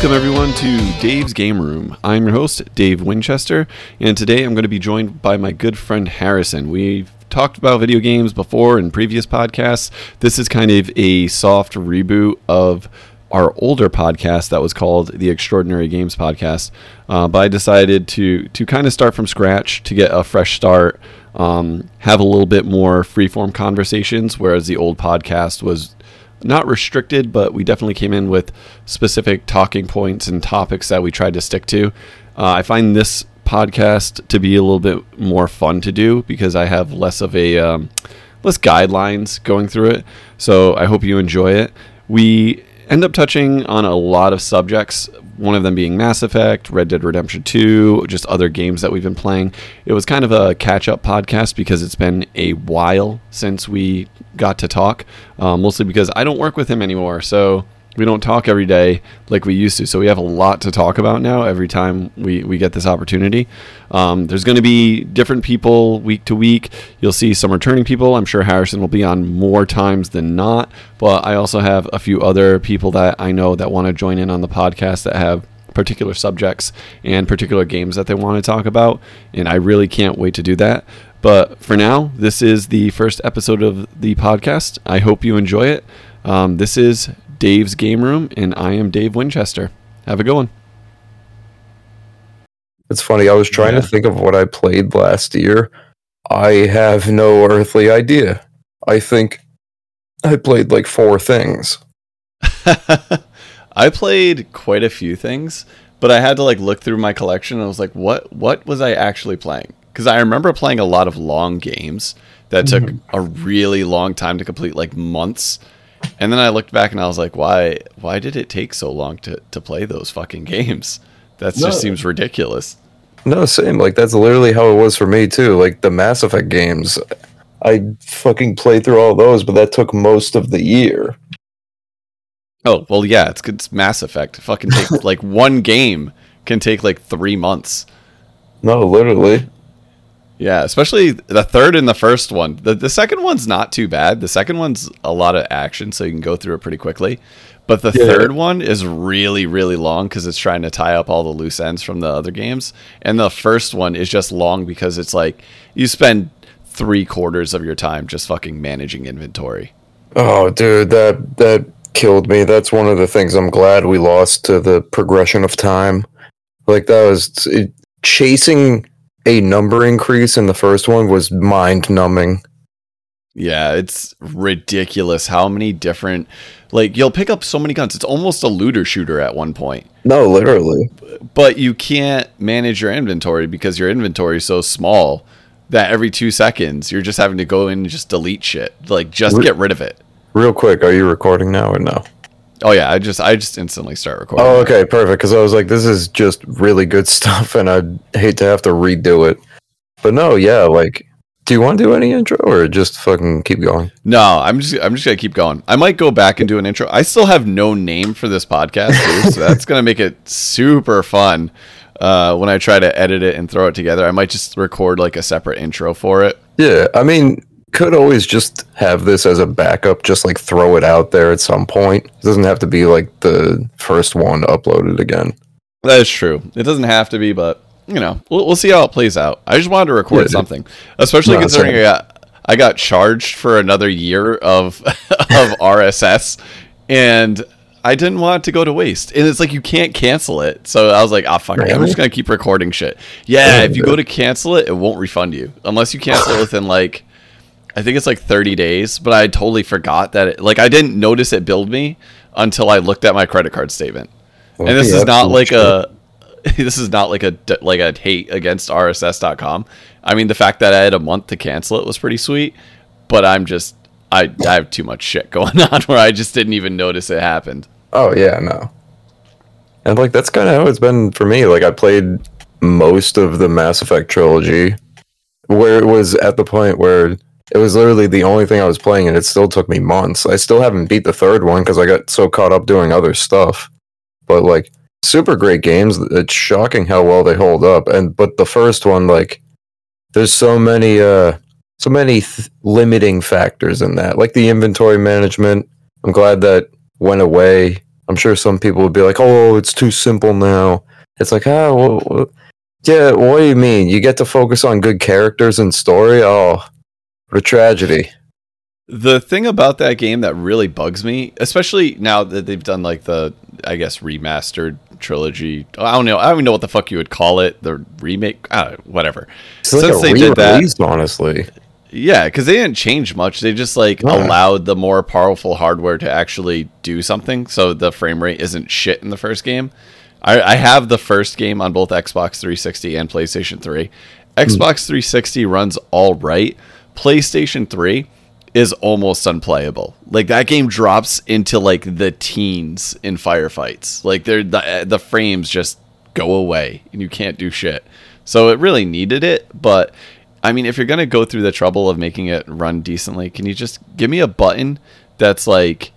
Welcome, everyone, to Dave's Game Room. I'm your host, Dave Winchester, and today I'm going to be joined by my good friend Harrison. We've talked about video games before in previous podcasts. This is kind of a soft reboot of our older podcast that was called the Extraordinary Games Podcast. Uh, but I decided to to kind of start from scratch to get a fresh start, um, have a little bit more freeform conversations, whereas the old podcast was not restricted, but we definitely came in with specific talking points and topics that we tried to stick to. Uh, I find this podcast to be a little bit more fun to do because I have less of a um, less guidelines going through it. So I hope you enjoy it. We end up touching on a lot of subjects, one of them being Mass Effect, Red Dead Redemption 2, just other games that we've been playing. It was kind of a catch up podcast because it's been a while since we got to talk, um, mostly because I don't work with him anymore. So we don't talk every day like we used to. So we have a lot to talk about now every time we, we get this opportunity. Um, there's going to be different people week to week. You'll see some returning people. I'm sure Harrison will be on more times than not. But I also have a few other people that I know that want to join in on the podcast that have particular subjects and particular games that they want to talk about. And I really can't wait to do that. But for now, this is the first episode of the podcast. I hope you enjoy it. Um, this is Dave's Game Room, and I am Dave Winchester. Have a good one. It's funny. I was trying Yeah. to think of what I played last year. I have no earthly idea. I think I played like four things. I played quite a few things, but I had to like look through my collection and I was like, what what was I actually playing? Because I remember playing a lot of long games that took mm-hmm. a really long time to complete, like months. And then I looked back and I was like, why why did it take so long to, to play those fucking games? That No. just seems ridiculous. No, same. Like that's literally how it was for me too. Like the Mass Effect games, I fucking played through all those, but that took most of the year. Oh, well yeah, it's it's Mass Effect. Fucking take like one game can take like three months. No, literally. Yeah, especially the third and the first one. The the second one's not too bad. The second one's a lot of action, so you can go through it pretty quickly. But the Yeah. third one is really, really long because it's trying to tie up all the loose ends from the other games. And the first one is just long because it's like you spend three quarters of your time just fucking managing inventory. Oh, dude, that that killed me. That's one of the things I'm glad we lost to the progression of time. Like that was it, chasing a number increase in the first one was mind numbing. Yeah, it's ridiculous how many different like you'll pick up so many guns. It's almost a looter shooter at one point. No, literally. but you can't manage your inventory because your inventory is so small that every two seconds you're just having to go in and just delete shit like just Re- get rid of it Real quick, are you recording now or no? Oh yeah i just i just instantly start recording Oh, okay, perfect. Because I was like, this is just really good stuff, and I'd hate to have to redo it. But no, yeah, like, do you want to do any intro or just fucking keep going? no i'm just i'm just gonna keep going i might go back and do an intro i still have no name for this podcast too, so that's gonna make it super fun uh, when i try to edit it and throw it together i might just record like a separate intro for it Yeah, I mean, could always just have this as a backup, just like throw it out there at some point. It doesn't have to be like the first one uploaded again. That is true. It doesn't have to be, but you know, we'll, we'll see how it plays out. I just wanted to record Yeah. something, especially No, considering I got I got charged for another year of of RSS, and I didn't want it to go to waste. And it's like you can't cancel it, so I was like, ah, fuck it. I'm just gonna keep recording shit. Yeah, if you go to cancel it, it won't refund you unless you cancel it within like. I think it's like 30 days, but I totally forgot that it, like I didn't notice it billed me until I looked at my credit card statement and this is not like a this is not like a like a hate against rss.com i mean the fact that i had a month to cancel it was pretty sweet but i'm just i i have too much shit going on where i just didn't even notice it happened Oh yeah, no. And like that's kind of how it's been for me. Like I played most of the Mass Effect trilogy, where it was at the point where it was literally the only thing I was playing, and it still took me months. I still haven't beat the third one because I got so caught up doing other stuff. But like super great games. It's shocking how well they hold up. And but the first one, like, there's so many uh so many th- limiting factors in that, like the inventory management. I'm glad that went away I'm sure some people would be like, "Oh, it's too simple now." It's like, ah, well, well, yeah. What do you mean? You get to focus on good characters and story? Oh, what a tragedy. The thing about that game that really bugs me, especially now that they've done like the, I guess, remastered trilogy. I don't know. I don't even know what the fuck you would call it. The remake, uh, whatever. It's Since they did that, honestly. yeah, because they didn't change much. They just like No. allowed the more powerful hardware to actually do something, so the frame rate isn't shit in the first game. I, I have the first game on both Xbox 360 and PlayStation 3. Xbox 360 runs all right. PlayStation 3 is almost unplayable. Like that game drops into like the teens in firefights. Like they're the, the frames just go away and you can't do shit. So it really needed it, but I mean if you're going to go through the trouble of making it run decently, can you just give me a button that's like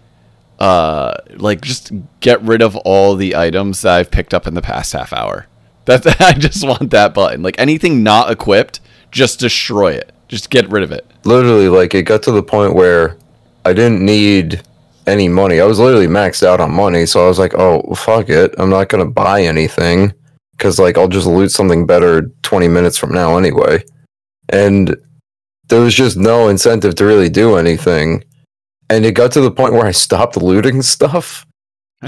uh like just get rid of all the items that I've picked up in the past half hour. That's I just want that button. Like anything not equipped, just destroy it. Just get rid of it. Literally, like it got to the point where I didn't need any money. I was literally maxed out on money, so I was like, "Oh, fuck it. I'm not gonna buy anything because like I'll just loot something better 20 minutes from now anyway." And there was just no incentive to really do anything. And it got to the point where I stopped looting stuff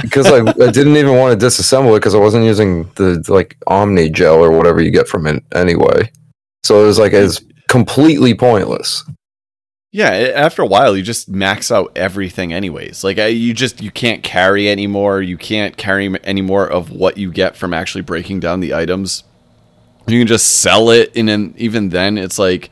because I, I didn't even want to disassemble it because I wasn't using the like Omni gel or whatever you get from it anyway. So it was like it's completely pointless. Yeah, after a while, you just max out everything, anyways. Like you just you can't carry anymore. You can't carry any more of what you get from actually breaking down the items. You can just sell it, and then even then, it's like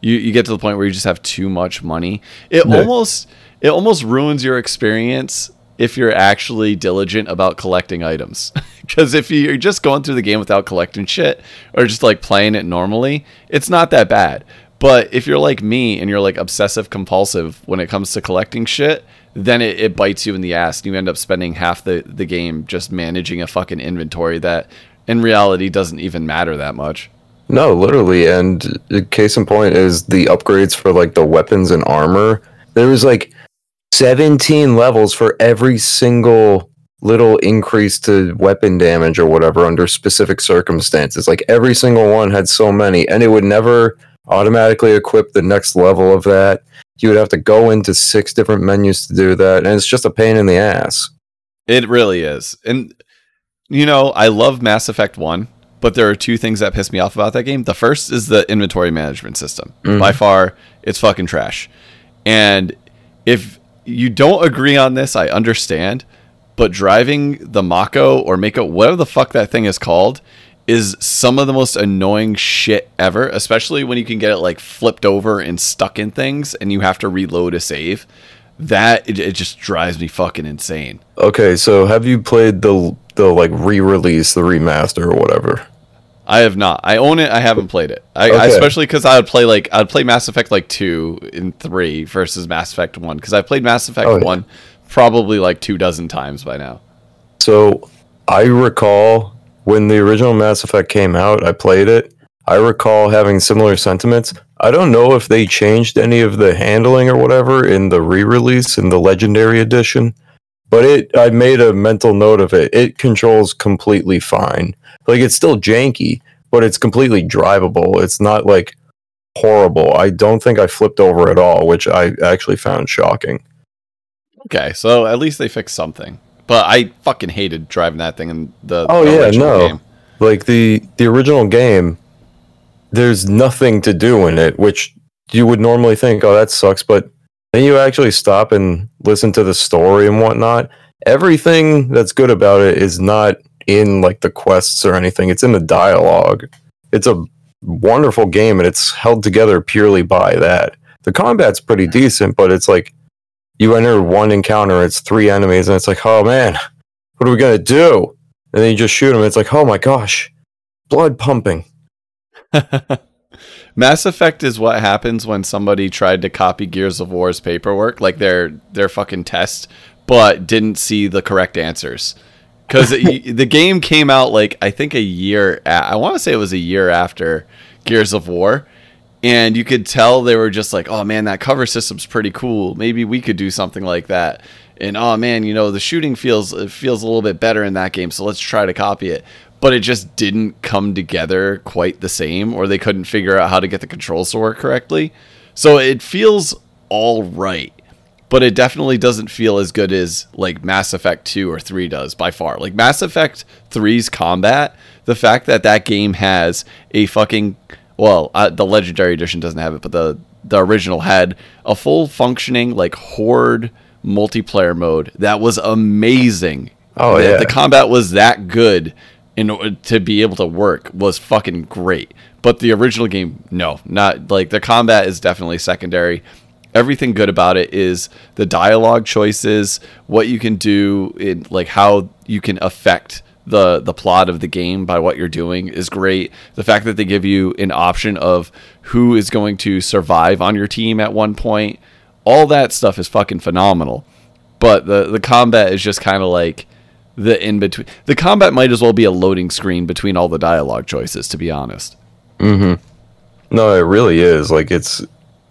you you get to the point where you just have too much money. It Yeah. almost it almost ruins your experience if you're actually diligent about collecting items. Because if you're just going through the game without collecting shit or just like playing it normally, it's not that bad. But if you're like me and you're like obsessive compulsive when it comes to collecting shit, then it, it bites you in the ass and you end up spending half the, the game just managing a fucking inventory that in reality doesn't even matter that much. No, literally. And uh, case in point is the upgrades for like the weapons and armor. There was like 17 levels for every single little increase to weapon damage or whatever under specific circumstances. Like every single one had so many, and it would never automatically equip the next level of that. You would have to go into six different menus to do that, and it's just a pain in the ass. It really is. And you know, I love Mass Effect 1, but there are two things that piss me off about that game. The first is the inventory management system. Mhm. By far, it's fucking trash. And if you don't agree on this, I understand, but driving the Mako or Mako, whatever the fuck that thing is called, is some of the most annoying shit ever, especially when you can get it like flipped over and stuck in things and you have to reload a save. That it, it just drives me fucking insane. Okay, so have you played the the like re-release, the remaster or whatever? I have not. I own it. I haven't played it. I, I especially because I would play like I'd play Mass Effect like two and three versus Mass Effect one because I've played Mass Effect Oh, yeah. one probably like two dozen times by now. So I recall when the original Mass Effect came out, I played it. I recall having similar sentiments. I don't know if they changed any of the handling or whatever in the re-release in the Legendary Edition, but it I made a mental note of it. It controls completely fine. Like it's still janky, but it's completely drivable. It's not like horrible. I don't think I flipped over at all, which I actually found shocking. Okay, so at least they fixed something. But I fucking hated driving that thing in the Oh, yeah, original no. game. like the the original game there's nothing to do in it which you would normally think oh that sucks but then you actually stop and listen to the story and whatnot. Everything that's good about it is not in like the quests or anything. It's in the dialogue. It's a wonderful game and it's held together purely by that. The combat's pretty decent but it's like you enter one encounter it's three enemies and it's like oh man what are we gonna do? And then you just shoot them. It's like, oh my gosh, blood pumping. Mass Effect is what happens when somebody tried to copy Gears of War's paperwork, like their their fucking test, but didn't see the correct answers. Because the game came out like I think a year. A- I want to say it was a year after Gears of War, and you could tell they were just like, "Oh man, that cover system's pretty cool. Maybe we could do something like that." and oh man, you know the shooting feels it feels a little bit better in that game, so let's try to copy it. But it just didn't come together quite the same, or they couldn't figure out how to get the controls to work correctly. So it feels all right, but it definitely doesn't feel as good as like Mass Effect 2 or 3 does by far. Like Mass Effect 3's combat, the fact that that game has a fucking well, uh, the legendary edition doesn't have it, but the the original had a full functioning like horde multiplayer mode that was amazing. Oh yeah. the combat was that good in order to be able to work was fucking great. But the original game, no, not like the combat is definitely secondary. Everything good about it is the dialogue choices, what you can do in like how you can affect the the plot of the game by what you're doing is great. The fact that they give you an option of who is going to survive on your team at one point, all that stuff is fucking phenomenal but the the combat is just kind of like the in between. The combat might as well be a loading screen between all the dialogue choices, to be honest. Mm-hmm. No, it really is. Like it's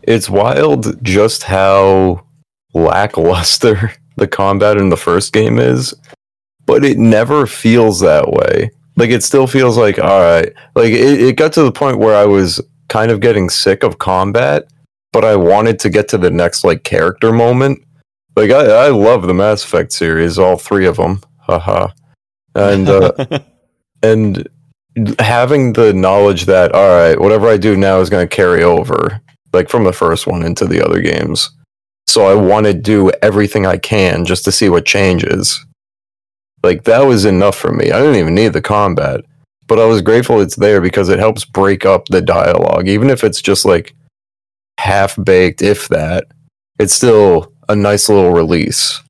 it's wild just how lackluster the combat in the first game is, but it never feels that way. Like it still feels like all right. Like it, it got to the point where I was kind of getting sick of combat, but I wanted to get to the next like character moment. Like I, I love the Mass Effect series, all three of them. Haha. And uh, and having the knowledge that all right whatever i do now is going to carry over like from the first one into the other games. So i want to do everything i can just to see what changes. Like that was enough for me. I didn't even need the combat but i was grateful it's there because it helps break up the dialogue. Even if it's just like half baked if that it's still a nice little release.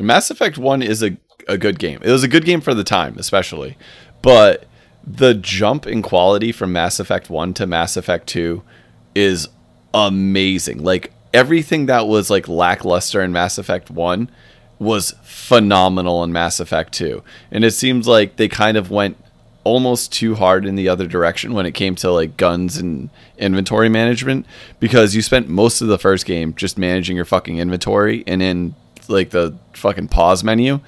Mass Effect One is a a good game. It was a good game for the time, especially, but the jump in quality from Mass Effect One to Mass Effect Two is amazing. Like everything that was like lackluster in Mass Effect One was phenomenal in Mass Effect 2. And it seems like they kind of went almost too hard in the other direction when it came to like guns and inventory management because you spent most of the first game just managing your fucking inventory and in like the fucking pause menu.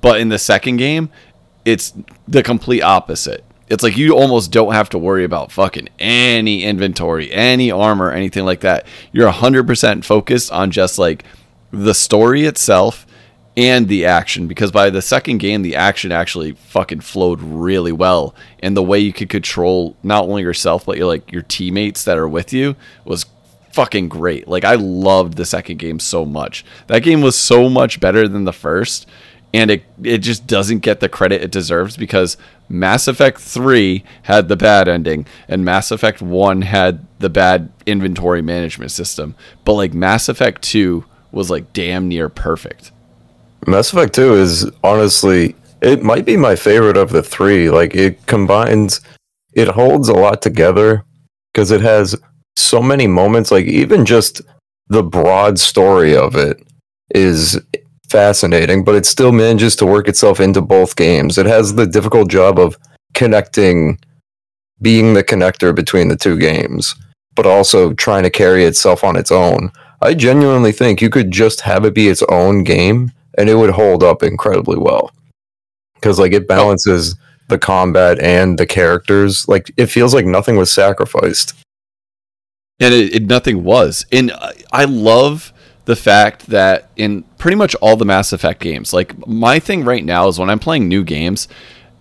But in the second game, it's the complete opposite. It's like you almost don't have to worry about fucking any inventory, any armor, anything like that. You're 100% focused on just like the story itself and the action because by the second game the action actually fucking flowed really well and the way you could control not only yourself but your like your teammates that are with you was fucking great. Like I loved the second game so much. That game was so much better than the first and it it just doesn't get the credit it deserves because Mass Effect 3 had the bad ending and Mass Effect 1 had the bad inventory management system. But like Mass Effect 2 was like damn near perfect. Mass Effect 2 is honestly, it might be my favorite of the three. Like, it combines, it holds a lot together because it has so many moments. Like, even just the broad story of it is fascinating, but it still manages to work itself into both games. It has the difficult job of connecting, being the connector between the two games, but also trying to carry itself on its own. I genuinely think you could just have it be its own game and it would hold up incredibly well because like it balances the combat and the characters like it feels like nothing was sacrificed and it, it nothing was and I- i love the fact that in pretty much all the mass effect games like my thing right now is when i'm playing new games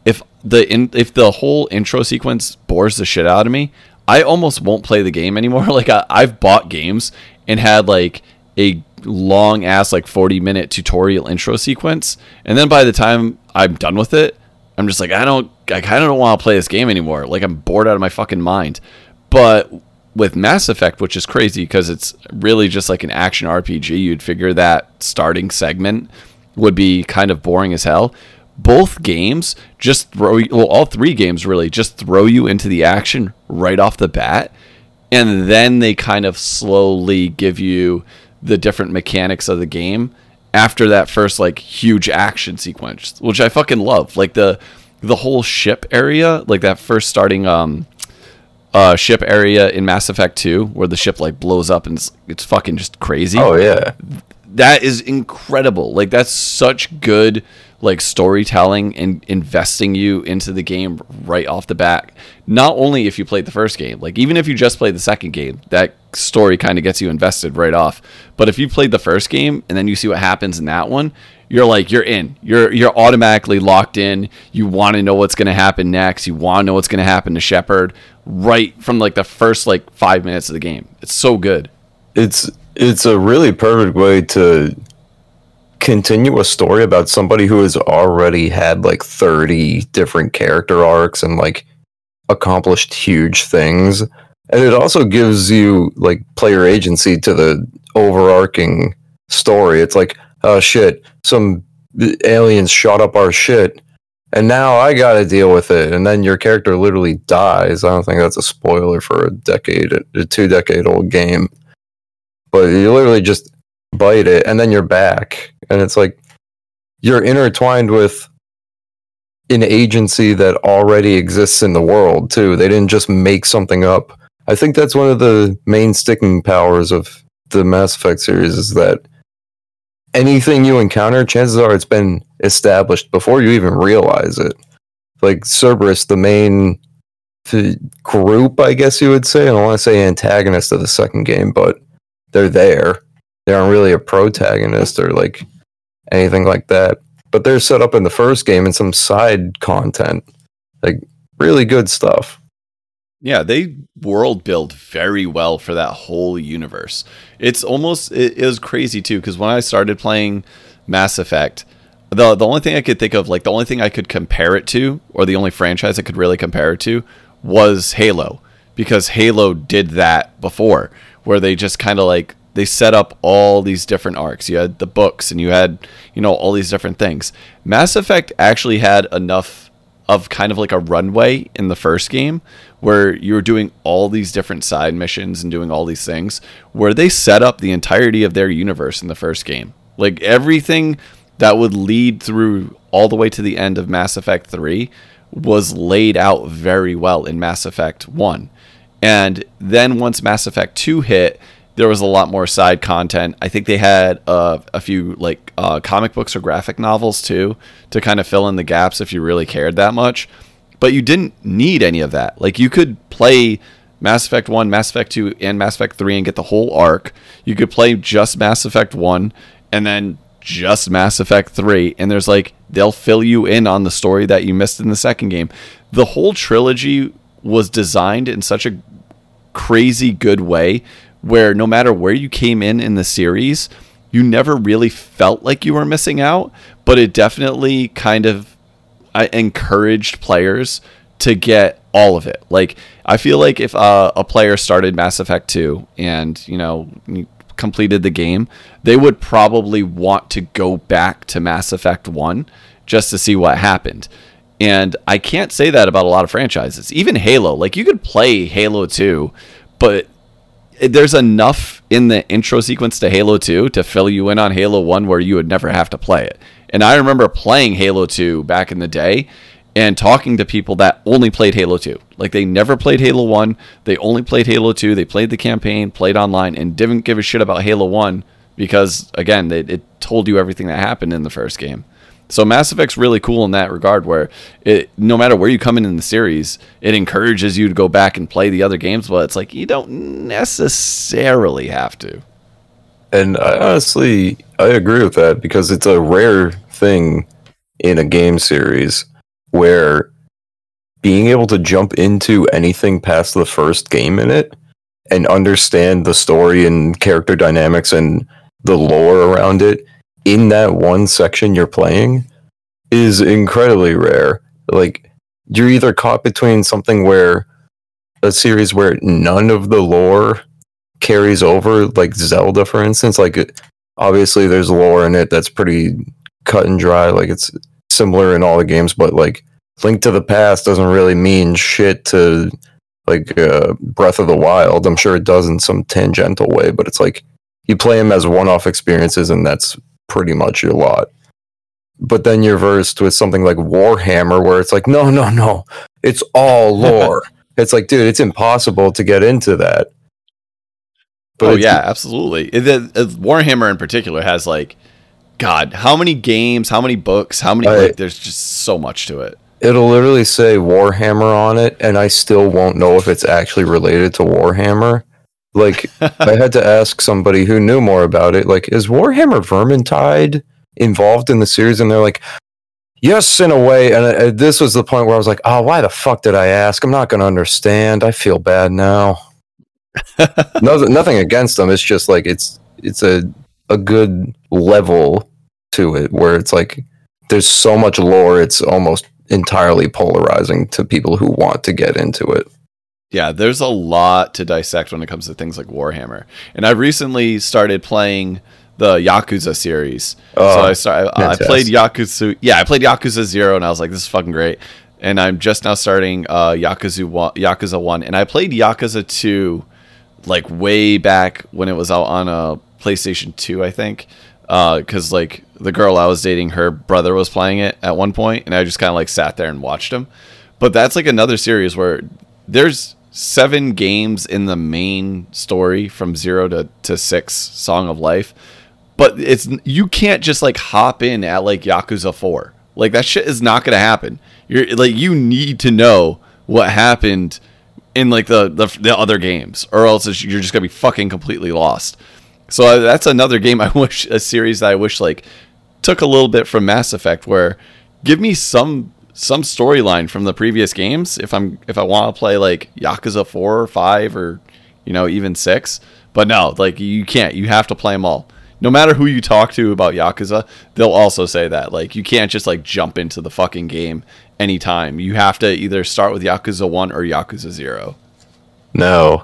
if the in, if the whole intro sequence bores the shit out of me i almost won't play the game anymore. Like I, i've bought games and had like a long ass like 40 minute tutorial intro sequence and then by the time i'm done with it i'm just like i don't i kind of don't want to play this game anymore. Like i'm bored out of my fucking mind. But with Mass Effect, which is crazy because it's really just like an action RPG, you'd figure that starting segment would be kind of boring as hell. Both games just throw you, well, all three games really just throw you into the action right off the bat. And then they kind of slowly give you the different mechanics of the game after that first like huge action sequence, which I fucking love. Like the the whole ship area, like that first starting um uh, ship area in Mass Effect 2 where the ship like blows up and it's, it's fucking just crazy. oh yeah that is incredible. Like that's such good like storytelling and investing you into the game right off the bat. Not only if you played the first game, like even if you just played the second game, that story kind of gets you invested right off. But if you played the first game and then you see what happens in that one, you're like you're in. You're you're automatically locked in. You want to know what's going to happen next. You want to know what's going to happen to Shepard right from like the first like 5 minutes of the game. It's so good. It's it's a really perfect way to continue a story about somebody who has already had like 30 different character arcs and like accomplished huge things. And it also gives you like player agency to the overarching story. It's like oh shit some aliens shot up our shit and now i gotta deal with it and then your character literally dies. I don't think that's a spoiler for a decade a two decade old game. But you literally just bite it and then you're back. And it's like you're intertwined with an agency that already exists in the world too. They didn't just make something up. I think that's one of the main sticking powers of the mass effect series is that anything you encounter chances are it's been established before you even realize it. Like cerberus the main group i guess you would say. I don't want to say antagonist of the second game but they're there they aren't really a protagonist or like anything like that. But they're set up in the first game and some side content, like really good stuff. Yeah, they world build very well for that whole universe. It's almost it was crazy too because when I started playing Mass Effect, the the only thing I could think of, like the only thing I could compare it to, or the only franchise I could really compare it to, was Halo, because Halo did that before, where they just kind of like they set up all these different arcs. You had the books and you had, you know, all these different things. Mass Effect actually had enough of kind of like a runway in the first game where you were doing all these different side missions and doing all these things where they set up the entirety of their universe in the first game. Like everything that would lead through all the way to the end of Mass Effect 3 was laid out very well in Mass Effect 1. And then once Mass Effect 2 hit, there was a lot more side content. I think they had uh, a few like uh, comic books or graphic novels too to kind of fill in the gaps if you really cared that much. But you didn't need any of that. Like you could play Mass Effect 1, Mass Effect 2, and Mass Effect 3 and get the whole arc. You could play just Mass Effect 1 and then just Mass Effect 3 and there's like they'll fill you in on the story that you missed in the second game. The whole trilogy was designed in such a crazy good way where no matter where you came in in the series, you never really felt like you were missing out, but it definitely kind of encouraged players to get all of it. Like I feel like if uh, a player started Mass Effect 2 and, you know, completed the game, they would probably want to go back to Mass Effect 1 just to see what happened. And I can't say that about a lot of franchises. Even Halo, like you could play Halo 2, but there's enough in the intro sequence to Halo 2 to fill you in on Halo 1 where you would never have to play it. And I remember playing Halo 2 back in the day and talking to people that only played Halo 2. Like they never played Halo 1, they only played Halo 2, they played the campaign, played online, and didn't give a shit about Halo 1 because, again, they, it told you everything that happened in the first game. So Mass Effect's really cool in that regard, where it no matter where you come in in the series, it encourages you to go back and play the other games. But it's like you don't necessarily have to. And I honestly, I agree with that because it's a rare thing in a game series where being able to jump into anything past the first game in it and understand the story and character dynamics and the lore around it in that one section you're playing is incredibly rare. Like you're either caught between something where a series where none of the lore carries over, like Zelda, for instance. Like obviously there's lore in it that's pretty cut and dry. Like it's similar in all the games, but like Link to the Past doesn't really mean shit to like uh, Breath of the Wild. I'm sure it does in some tangential way, but it's like you play them as one-off experiences, and that's pretty much your lot. But then you're versed with something like Warhammer, where it's like, no, no, no, it's all lore. it's like, dude, it's impossible to get into that. oh yeah, absolutely. The uh, Warhammer in particular has like, God, how many games, how many books, how many? I- like, there's just so much to it. It'll literally say Warhammer on it, and I still won't know if it's actually related to Warhammer. Like, I had to ask somebody who knew more about it, like, is Warhammer Vermintide involved in the series? And they're like, yes, in a way. And uh, this was the point where I was like, oh, why the fuck did I ask? I'm not going to understand. I feel bad now. nothing, nothing against them. It's just like it's it's a a good level to it where it's like there's so much lore. It's almost entirely polarizing to people who want to get into it. Yeah, there's a lot to dissect when it comes to things like Warhammer. And I recently started playing the Yakuza series. Oh, so I started, I fantastic. played Yakuza. Yeah, I played Yakuza Zero, and I was like, "This is fucking great." And I'm just now starting uh, Yakuza one, Yakuza One, and I played Yakuza Two, like way back when it was out on a PlayStation Two, I think. Because like the girl I was dating, her brother was playing it at one point, and I just kind of like sat there and watched him. But that's like another series where there's seven games in the main story from zero to, to six Song of Life but it's you can't just like hop in at like Yakuza 4. Like that shit is not to happen. You're like you need to know what happened in like the the, the other games or else you're just to be fucking completely lost. So uh, that's another game I wish a series that I wish like took a little bit from Mass Effect where give me some some storyline from the previous games if I'm if I want to play like Yakuza 4 or 5 or you know even 6. But no, like you can't. You have to play them all no matter who you talk to about Yakuza, they'll also say that. Like, you can't just like jump into the fucking game anytime. You have to either start with Yakuza 1 or Yakuza 0. No.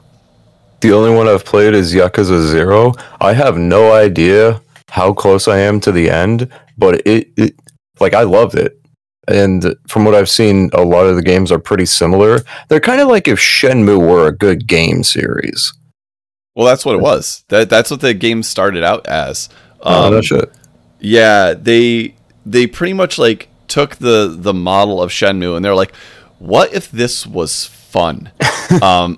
The only one I've played is Yakuza Zero. I have no idea how close I am to the end, but it, it like I loved it. And from what I've seen, a lot of the games are pretty similar. They're kind of like if Shenmue were a good game series. Well, that's what it was. That that's what the game started out as. Oh, Um, no shit. Yeah, they they pretty much like took the the model of Shenmue and they're like, what if this was fun? um,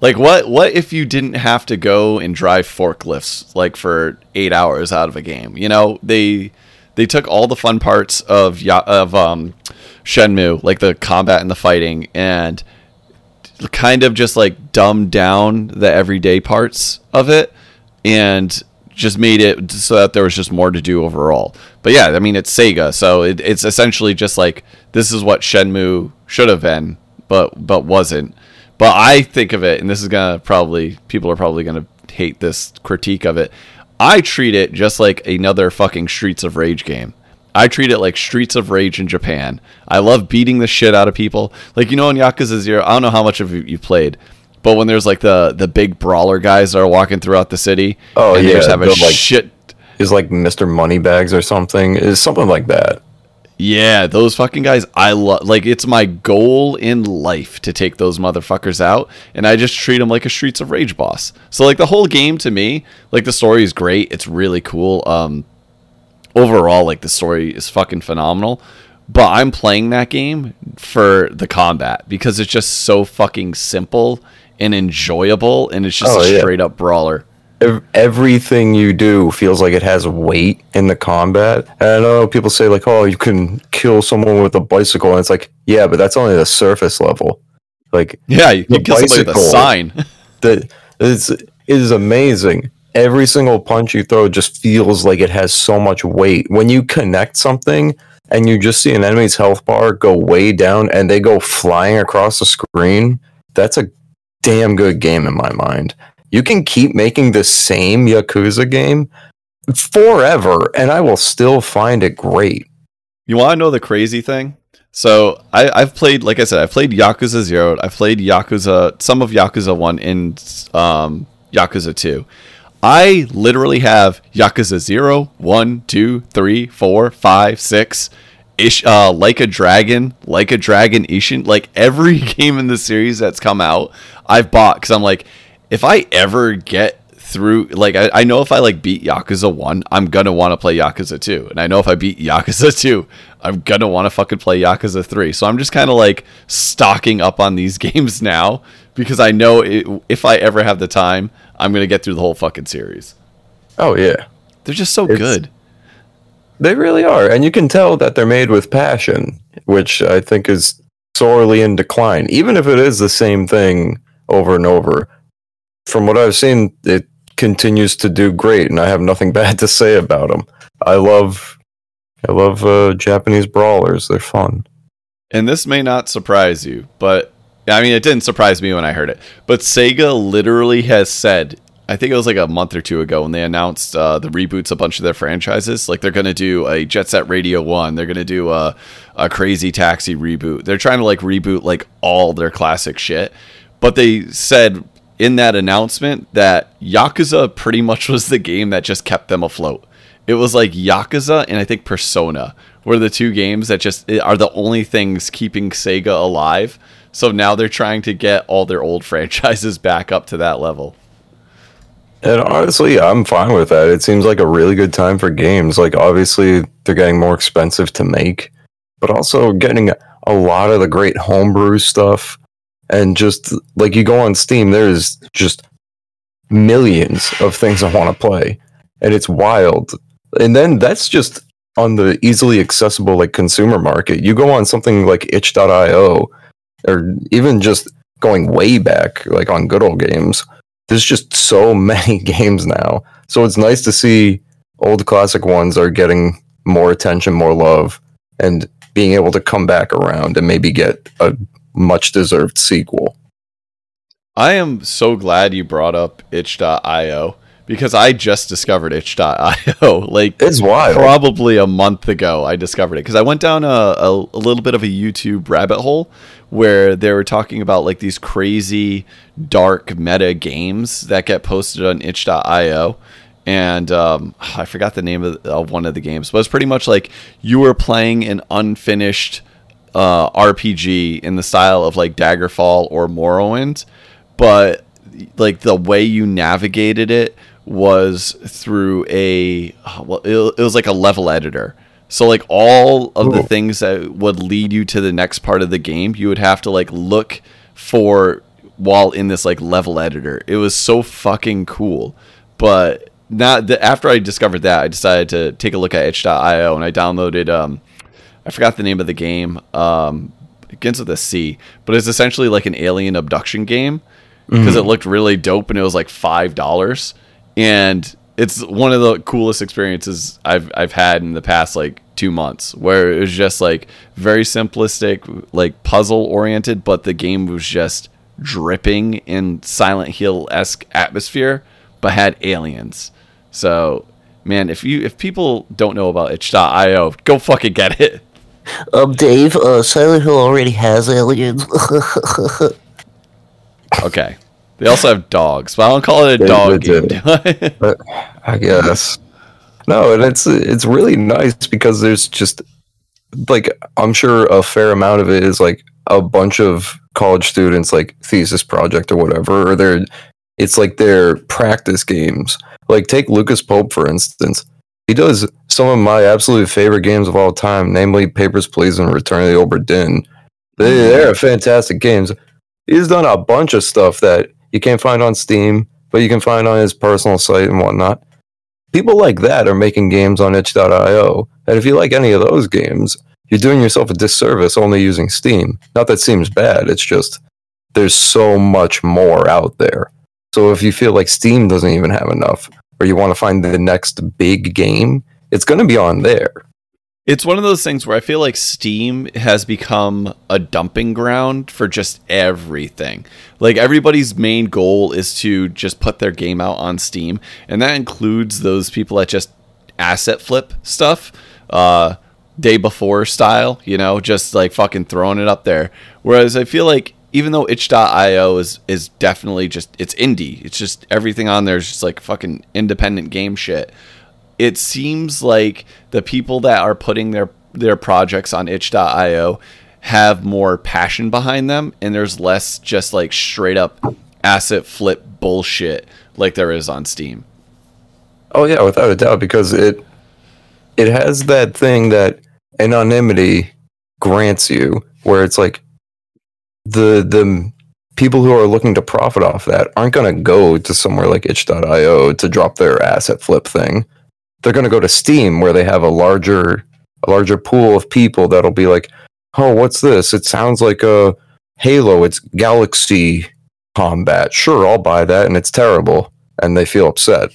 like what what if you didn't have to go and drive forklifts like for eight hours out of a game? You know, they they took all the fun parts of of um, Shenmue, like the combat and the fighting, and kind of just like dumbed down the everyday parts of it and just made it so that there was just more to do overall. But yeah, I mean it's Sega, so it, it's essentially just like this is what Shenmue should have been, but but wasn't. But I think of it, and this is gonna probably people are probably gonna hate this critique of it. I treat it just like another fucking Streets of Rage game. I treat it like Streets of Rage in Japan. I love beating the shit out of people. Like you know in Yakuza Zero, I don't know how much of you played, but when there's like the the big brawler guys that are walking throughout the city, Oh, and they yeah, just have a like- shit. Is like Mr. Moneybags or something. Is something like that. Yeah, those fucking guys. I love. Like it's my goal in life to take those motherfuckers out, and I just treat them like a Streets of Rage boss. So like the whole game to me, like the story is great. It's really cool. Um, overall, like the story is fucking phenomenal. But I'm playing that game for the combat because it's just so fucking simple and enjoyable, and it's just Oh, a yeah. straight up brawler. Ev- everything you do feels like it has weight in the combat. And I know people say like, "Oh, you can kill someone with a bicycle," and it's like, yeah, but that's only the surface level. Like Yeah, you can kill somebody with a sign. that is it is amazing. Every single punch you throw just feels like it has so much weight. When you connect something and you just see an enemy's health bar go way down and they go flying across the screen, that's a damn good game in my mind. You can keep making the same Yakuza game forever and I will still find it great. You want to know the crazy thing? So I, I've played, like I said, I've played Yakuza Zero. I've played Yakuza, some of Yakuza One and um, Yakuza Two. I literally have Yakuza Zero, One, Two, Three, Four, Five, Six, Ish, uh, like a Dragon, like a Dragon Ishin. Like every game in the series that's come out, I've bought because I'm like, if I ever get through like I, I know if I like beat Yakuza 1, I'm gonna want to play Yakuza 2. And I know if I beat Yakuza 2, I'm gonna want to fucking play Yakuza 3. So I'm just kind of like stocking up on these games now because I know it, if I ever have the time, I'm gonna get through the whole fucking series. Oh yeah, They're just so It's- good. they really are, and you can tell that they're made with passion, which I think is sorely in decline. Even if it is the same thing over and over, from what I've seen, it continues to do great, and I have nothing bad to say about them. I love, I love uh, Japanese brawlers. They're fun. And this may not surprise you, but I mean, it didn't surprise me when I heard it. But Sega literally has said, I think it was like a month or two ago when they announced uh, the reboots of a bunch of their franchises. Like they're going to do a Jet Set Radio One, they're going to do a, a Crazy Taxi reboot. They're trying to like reboot like all their classic shit. But they said in that announcement that Yakuza pretty much was the game that just kept them afloat. It was like Yakuza and I think Persona were the two games that just are the only things keeping Sega alive. So now they're trying to get all their old franchises back up to that level. And honestly, I'm fine with that. It seems like a really good time for games. Like, obviously, they're getting more expensive to make, but also getting a lot of the great homebrew stuff. And just like you go on Steam, there's just millions of things I want to play, and it's wild. And then that's just on the easily accessible like consumer market. You go on something like itch.io or even just going way back like on good old games there's just so many games now. So it's nice to see old classic ones are getting more attention, more love, and being able to come back around and maybe get a much deserved sequel. I am so glad you brought up itch.io because I just discovered itch.io. Like It's wild. probably a month ago I discovered it because I went down a, a, a little bit of a YouTube rabbit hole where they were talking about like these crazy dark meta games that get posted on itch.io and um, I forgot the name of, of one of the games but it's pretty much like you were playing an unfinished uh, RPG in the style of like Daggerfall or Morrowind but like the way you navigated it was through a well it, it was like a level editor. So like all of the things that would lead you to the next part of the game you would have to like look for while in this like level editor. It was so fucking cool. But not the, after i discovered that i decided to take a look at itch.io and i downloaded um i forgot the name of the game um it begins with a c but it's essentially like an alien abduction game because it looked really dope and it was like five dollars. And it's one of the coolest experiences I've I've had in the past like two months where it was just like very simplistic like puzzle oriented but the game was just dripping in Silent Hill esque atmosphere but had aliens. So man if you if people don't know about itch.io go fucking get it Um, Dave, uh, Silent Hill already has aliens. okay they also have dogs but I don't call it a They- dog they game do. do I? I guess no, and it's it's really nice because there's just like I'm sure a fair amount of it is like a bunch of college students like thesis project or whatever, or they're it's like their practice games. Like take Lucas Pope for instance. He does some of my absolute favorite games of all time, namely Papers, Please, and Return of the Obra Dinn. They, mm. they're fantastic games. He's done a bunch of stuff that you can't find on Steam, but you can find on his personal site and whatnot. People like that are making games on itch.io. And if you like any of those games, you're doing yourself a disservice only using Steam. Not that Steam's bad, it's just there's so much more out there. So if you feel like Steam doesn't even have enough, or you want to find the next big game, it's going to be on there. It's one of those things where I feel like Steam has become a dumping ground for just everything. Like everybody's main goal is to just put their game out on Steam, and that includes those people that just asset flip stuff, uh, day before style, you know, just like fucking throwing it up there. Whereas I feel like even though itch.io is is definitely just it's indie, it's just everything on there is just like fucking independent game shit. It seems like the people that are putting their their projects on itch.io have more passion behind them and there's less just like straight up asset flip bullshit like there is on steam. Oh yeah, without a doubt, because it it has that thing that anonymity grants you, where it's like the the people who are looking to profit off that aren't going to go to somewhere like itch.io to drop their asset flip thing. They're going to go to Steam where they have a larger a larger pool of people that'll be like, "Oh, what's this? It sounds like a Halo. It's Galaxy combat. Sure, I'll buy that and it's terrible." And they feel upset.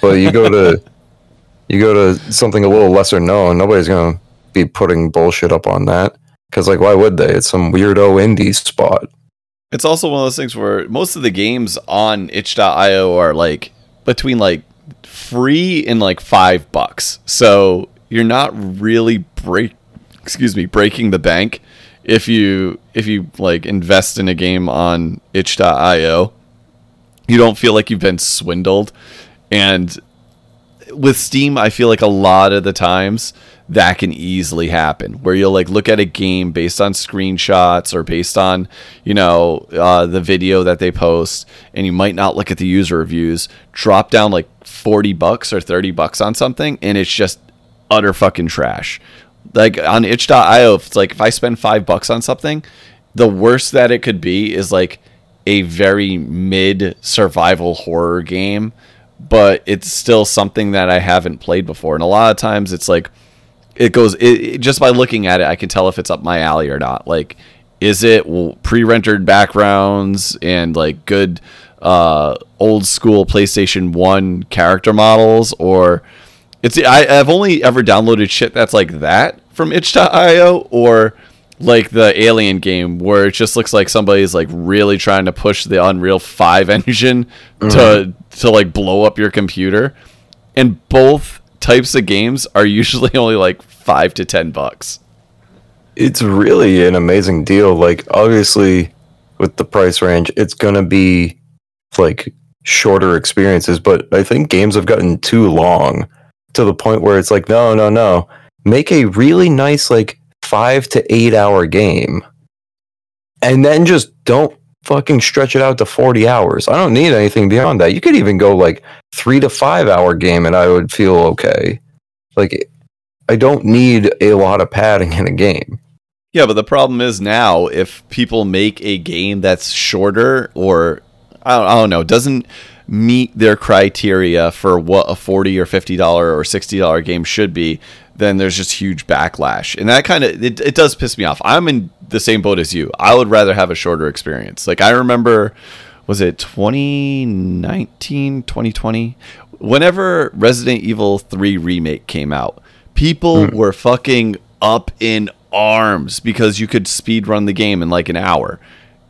But you go to you go to something a little lesser known, nobody's going to be putting bullshit up on that cuz like why would they? It's some weirdo indie spot. It's also one of those things where most of the games on itch.io are like between like free and like five bucks. So you're not really break excuse me, breaking the bank if you if you like invest in a game on itch.io. You don't feel like you've been swindled. And with Steam, I feel like a lot of the times that can easily happen where you'll like look at a game based on screenshots or based on you know uh, the video that they post and you might not look at the user reviews drop down like 40 bucks or 30 bucks on something and it's just utter fucking trash. Like on itch.io if it's like if i spend five bucks on something the worst that it could be is like a very mid survival horror game but it's still something that i haven't played before and a lot of times it's like it goes it, it- just by looking at it i can tell if it's up my alley or not. Like is it pre-rendered backgrounds and like good uh old school playstation 1 character models or it's I, i've only ever downloaded shit that's like that from itch.io or like the alien game where it just looks like somebody's like really trying to push the unreal 5 engine to to like blow up your computer. And both types of games are usually only like five to ten bucks. it's really an amazing deal. Like obviously with the price range, it's gonna be like shorter experiences, but I think games have gotten too long to the point where it's like, no, no, no. Make a really nice like five to eight hour game. And then just don't fucking stretch it out to 40 hours. I don't need anything beyond that. You could even go like three to five hour game and I would feel okay. Like I don't need a lot of padding in a game. Yeah, but the problem is now if people make a game that's shorter or I don't, I don't know doesn't meet their criteria for what a forty or fifty dollar or sixty dollar game should be, then there's just huge backlash, and that kind of it, it does piss me off. I'm in the same boat as you. I would rather have a shorter experience. Like I remember, was it 2019, 2020? Whenever Resident Evil 3 remake came out, people hmm. were fucking up in arms because you could speed run the game in like an hour.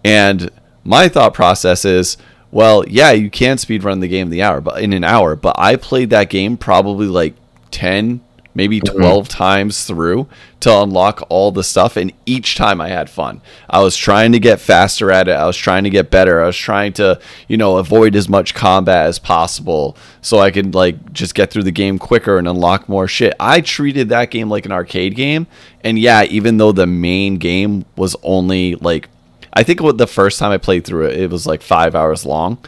And my thought process is, well, yeah, you can speed run the game in the hour, but in an hour, but I played that game probably like 10, maybe mm-hmm. 12 times through to unlock all the stuff and each time I had fun. I was trying to get faster at it. I was trying to get better. I was trying to, you know, avoid as much combat as possible so I could like just get through the game quicker and unlock more shit. I treated that game like an arcade game and yeah, even though the main game was only like I think what the first time I played through it, it was like five hours long.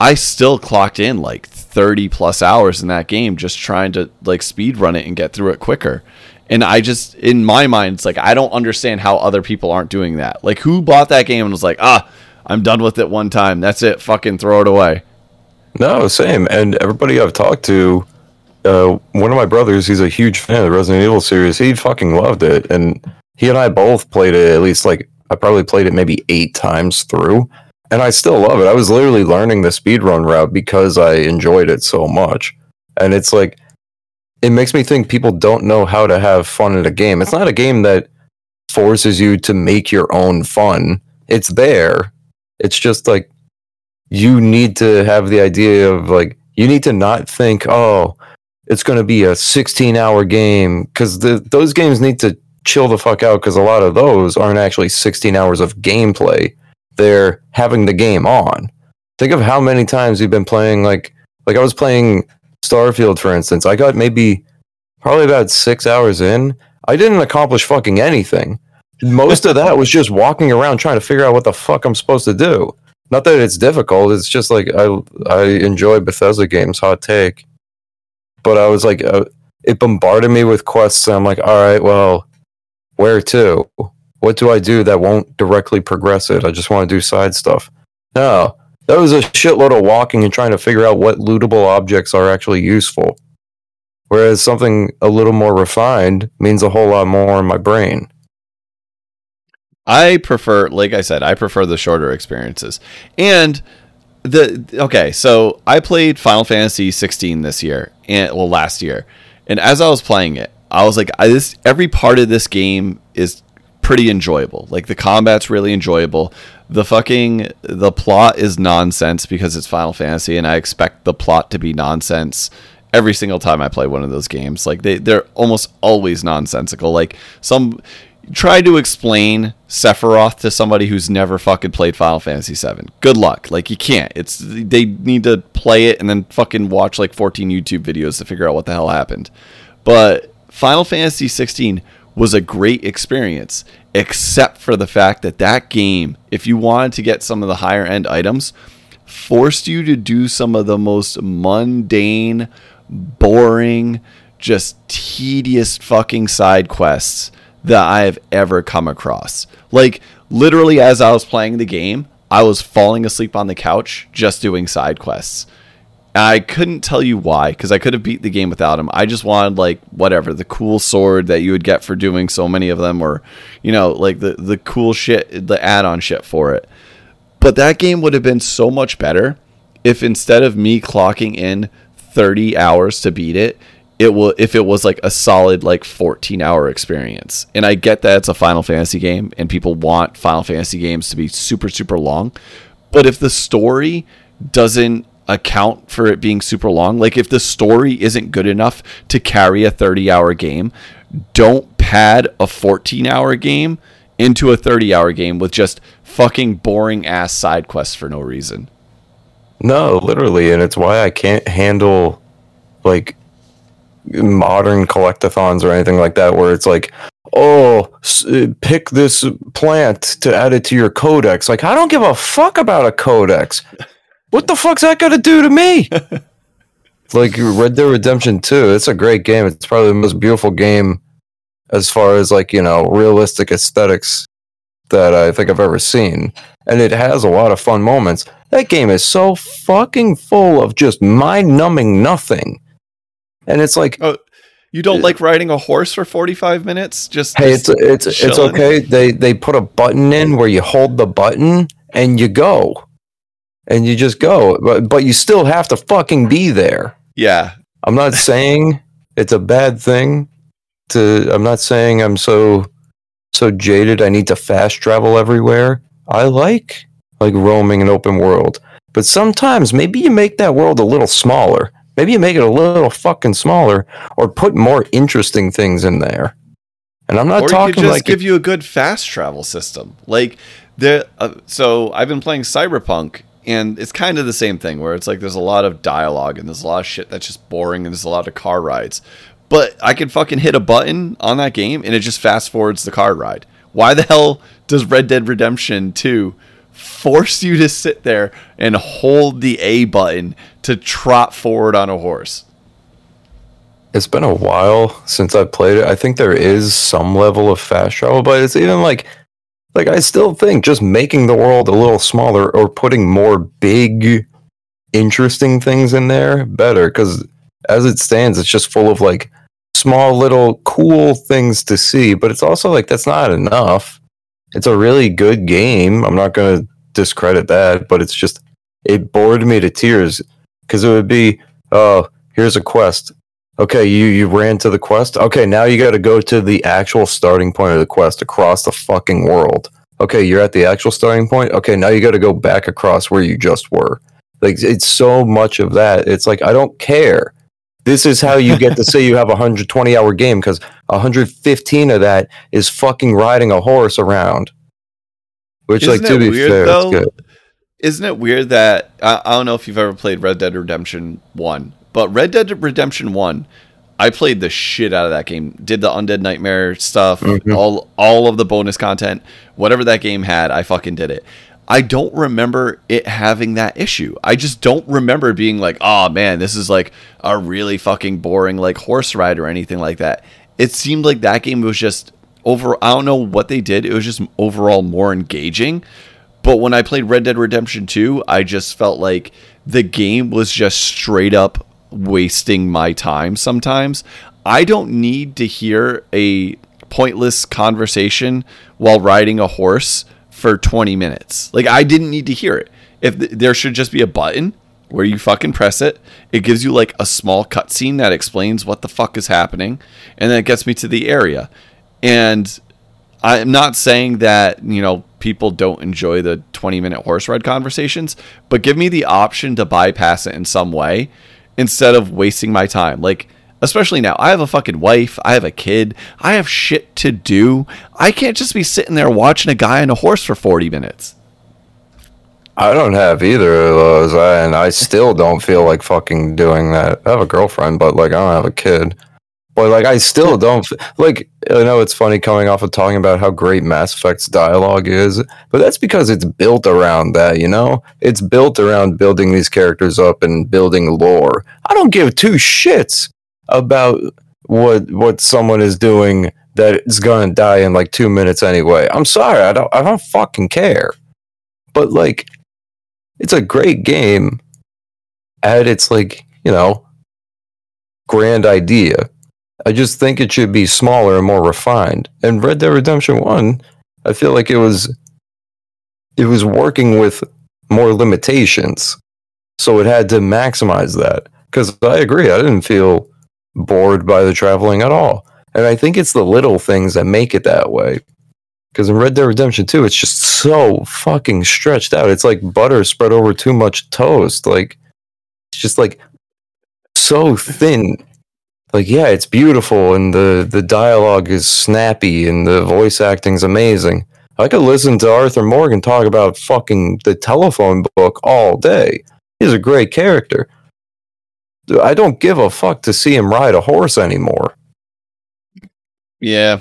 I still clocked in like 30 plus hours in that game just trying to like speed run it and get through it quicker. And I just, in my mind, it's like, I don't understand how other people aren't doing that. Like, who bought that game and was like, ah, I'm done with it one time. That's it. Fucking throw it away. No, same. And everybody I've talked to, uh, one of my brothers, he's a huge fan of the Resident Evil series. He fucking loved it, and he and I both played it at least like I probably played it maybe eight times through, and I still love it. I was literally learning the speedrun route because I enjoyed it so much, and it's like it makes me think people don't know how to have fun in a game. It's not a game that forces you to make your own fun. It's there. It's just like you need to have the idea of like you need to not think oh it's going to be a 16 hour game because those games need to chill the fuck out because a lot of those aren't actually 16 hours of gameplay they're having the game on. Think of how many times you've been playing like like i was playing starfield for instance. I got maybe probably about six hours in. I didn't accomplish fucking anything. Most of that was just walking around trying to figure out what the fuck i'm supposed to do. Not that it's difficult it's just like i i enjoy bethesda games hot take. But i was like uh, it bombarded me with quests and i'm like all right well where to what do I do that won't directly progress it? I just want to do side stuff. No, that was a shitload of walking and trying to figure out what lootable objects are actually useful. Whereas something a little more refined means a whole lot more in my brain. I prefer, like I said, I prefer the shorter experiences. And the okay, so I played Final Fantasy 16 this year, and well, last year, and as I was playing it, I was like, I, this every part of this game is pretty enjoyable. Like the combat's really enjoyable. The fucking the plot is nonsense because it's Final Fantasy, and I expect the plot to be nonsense every single time I play one of those games. Like they they're almost always nonsensical. Like some try to explain Sephiroth to somebody who's never fucking played Final Fantasy 7. Good luck. Like you can't. It's they need to play it and then fucking watch like 14 YouTube videos to figure out what the hell happened. But Final Fantasy 16 was a great experience except for the fact that that game, if you wanted to get some of the higher end items, forced you to do some of the most mundane, boring, just tedious fucking side quests that I have ever come across. Like literally as I was playing the game, I was falling asleep on the couch just doing side quests. I couldn't tell you why because I could have beat the game without him. I just wanted like whatever the cool sword that you would get for doing so many of them, or you know like the the cool shit, the add-on shit for it. But that game would have been so much better if instead of me clocking in 30 hours to beat it, it will if it was like a solid like 14 hour experience. And I get that it's a Final Fantasy game and people want Final Fantasy games to be super super long. But if the story doesn't account for it being super long, like if the story isn't good enough to carry a 30 hour game, don't pad a 14 hour game into a 30 hour game with just fucking boring ass side quests for no reason. No, literally, and it's why I can't handle like modern collectathons or anything like that where it's like oh uh, pick this plant to add it to your codex. Like i don't give a fuck about a codex what the fuck's that gonna do to me? Like red dead redemption 2 it's a great game. It's probably the most beautiful game as far as like you know realistic aesthetics that i think i've ever seen. And it has a lot of fun moments. That game is so fucking full of just mind-numbing nothing. And it's like oh, you don't like riding a horse for 45 minutes? Just hey just it's it's it's okay. They they put a button in where you hold the button and you go and you just go. But but you still have to fucking be there. Yeah. I'm not saying it's a bad thing to i'm not saying i'm so so jaded i need to fast travel everywhere. I like like roaming an open world. But sometimes maybe you make that world a little smaller. Maybe you make it a little fucking smaller, or put more interesting things in there. And I'm not or talking just like give you a good fast travel system. Like the uh, so I've been playing Cyberpunk, and it's kind of the same thing where it's like there's a lot of dialogue and there's a lot of shit that's just boring, and there's a lot of car rides. But I can fucking hit a button on that game, and it just fast forwards the car ride. Why the hell does Red Dead Redemption 2 force you to sit there and hold the A button to trot forward on a horse. It's been a while since I've played it. I think there is some level of fast travel, but it's even like like I still think just making the world a little smaller or putting more big interesting things in there better cuz as it stands it's just full of like small little cool things to see, but it's also like that's not enough. It's a really good game. I'm not going to discredit that, but it's just it bored me to tears because it would be, oh, here's a quest. Okay, you you ran to the quest. Okay, now you got to go to the actual starting point of the quest across the fucking world. Okay, you're at the actual starting point. Okay, now you got to go back across where you just were. Like it's so much of that. It's like I don't care. This is how you get to say you have a 120 hour game because 115 of that is fucking riding a horse around. Which, Isn't like, to be weird, fair, though? it's good. Isn't it weird that I, I don't know if you've ever played Red Dead Redemption 1, but Red Dead Redemption 1 I played the shit out of that game. Did the Undead Nightmare stuff, all all of the bonus content, whatever that game had, I fucking did it. I don't remember it having that issue. I just don't remember being like, "Oh man, this is like a really fucking boring like horse ride or anything like that." It seemed like that game was just over I don't know what they did. It was just overall more engaging. But when I played Red Dead Redemption 2, I just felt like the game was just straight up wasting my time sometimes. I don't need to hear a pointless conversation while riding a horse for 20 minutes. Like I didn't need to hear it. If th- there should just be a button where you fucking press it, it gives you like a small cutscene that explains what the fuck is happening, and then it gets me to the area. And I'm not saying that, you know, people don't enjoy the 20 minute horse ride conversations, but give me the option to bypass it in some way instead of wasting my time. Like, especially now, I have a fucking wife, I have a kid, I have shit to do. I can't just be sitting there watching a guy on a horse for 40 minutes. I don't have either of those, and I still don't feel like fucking doing that. I have a girlfriend, but like I don't have a kid. But like I still don't like. I know it's funny coming off of talking about how great Mass Effect's dialogue is, but that's because it's built around that. You know, it's built around building these characters up and building lore. I don't give two shits about what what someone is doing that is gonna die in like two minutes anyway. I'm sorry, I don't I don't fucking care. But like, it's a great game at its like you know grand idea. I just think it should be smaller and more refined. And Red Dead Redemption 1, I feel like it was it was working with more limitations. So it had to maximize that. Cuz I agree, I didn't feel bored by the traveling at all. And I think it's the little things that make it that way. Cuz in Red Dead Redemption 2, it's just so fucking stretched out. It's like butter spread over too much toast. Like it's just like so thin like yeah it's beautiful and the the dialogue is snappy and the voice acting's amazing i could listen to arthur morgan talk about fucking the telephone book all day he's a great character i don't give a fuck to see him ride a horse anymore Yeah.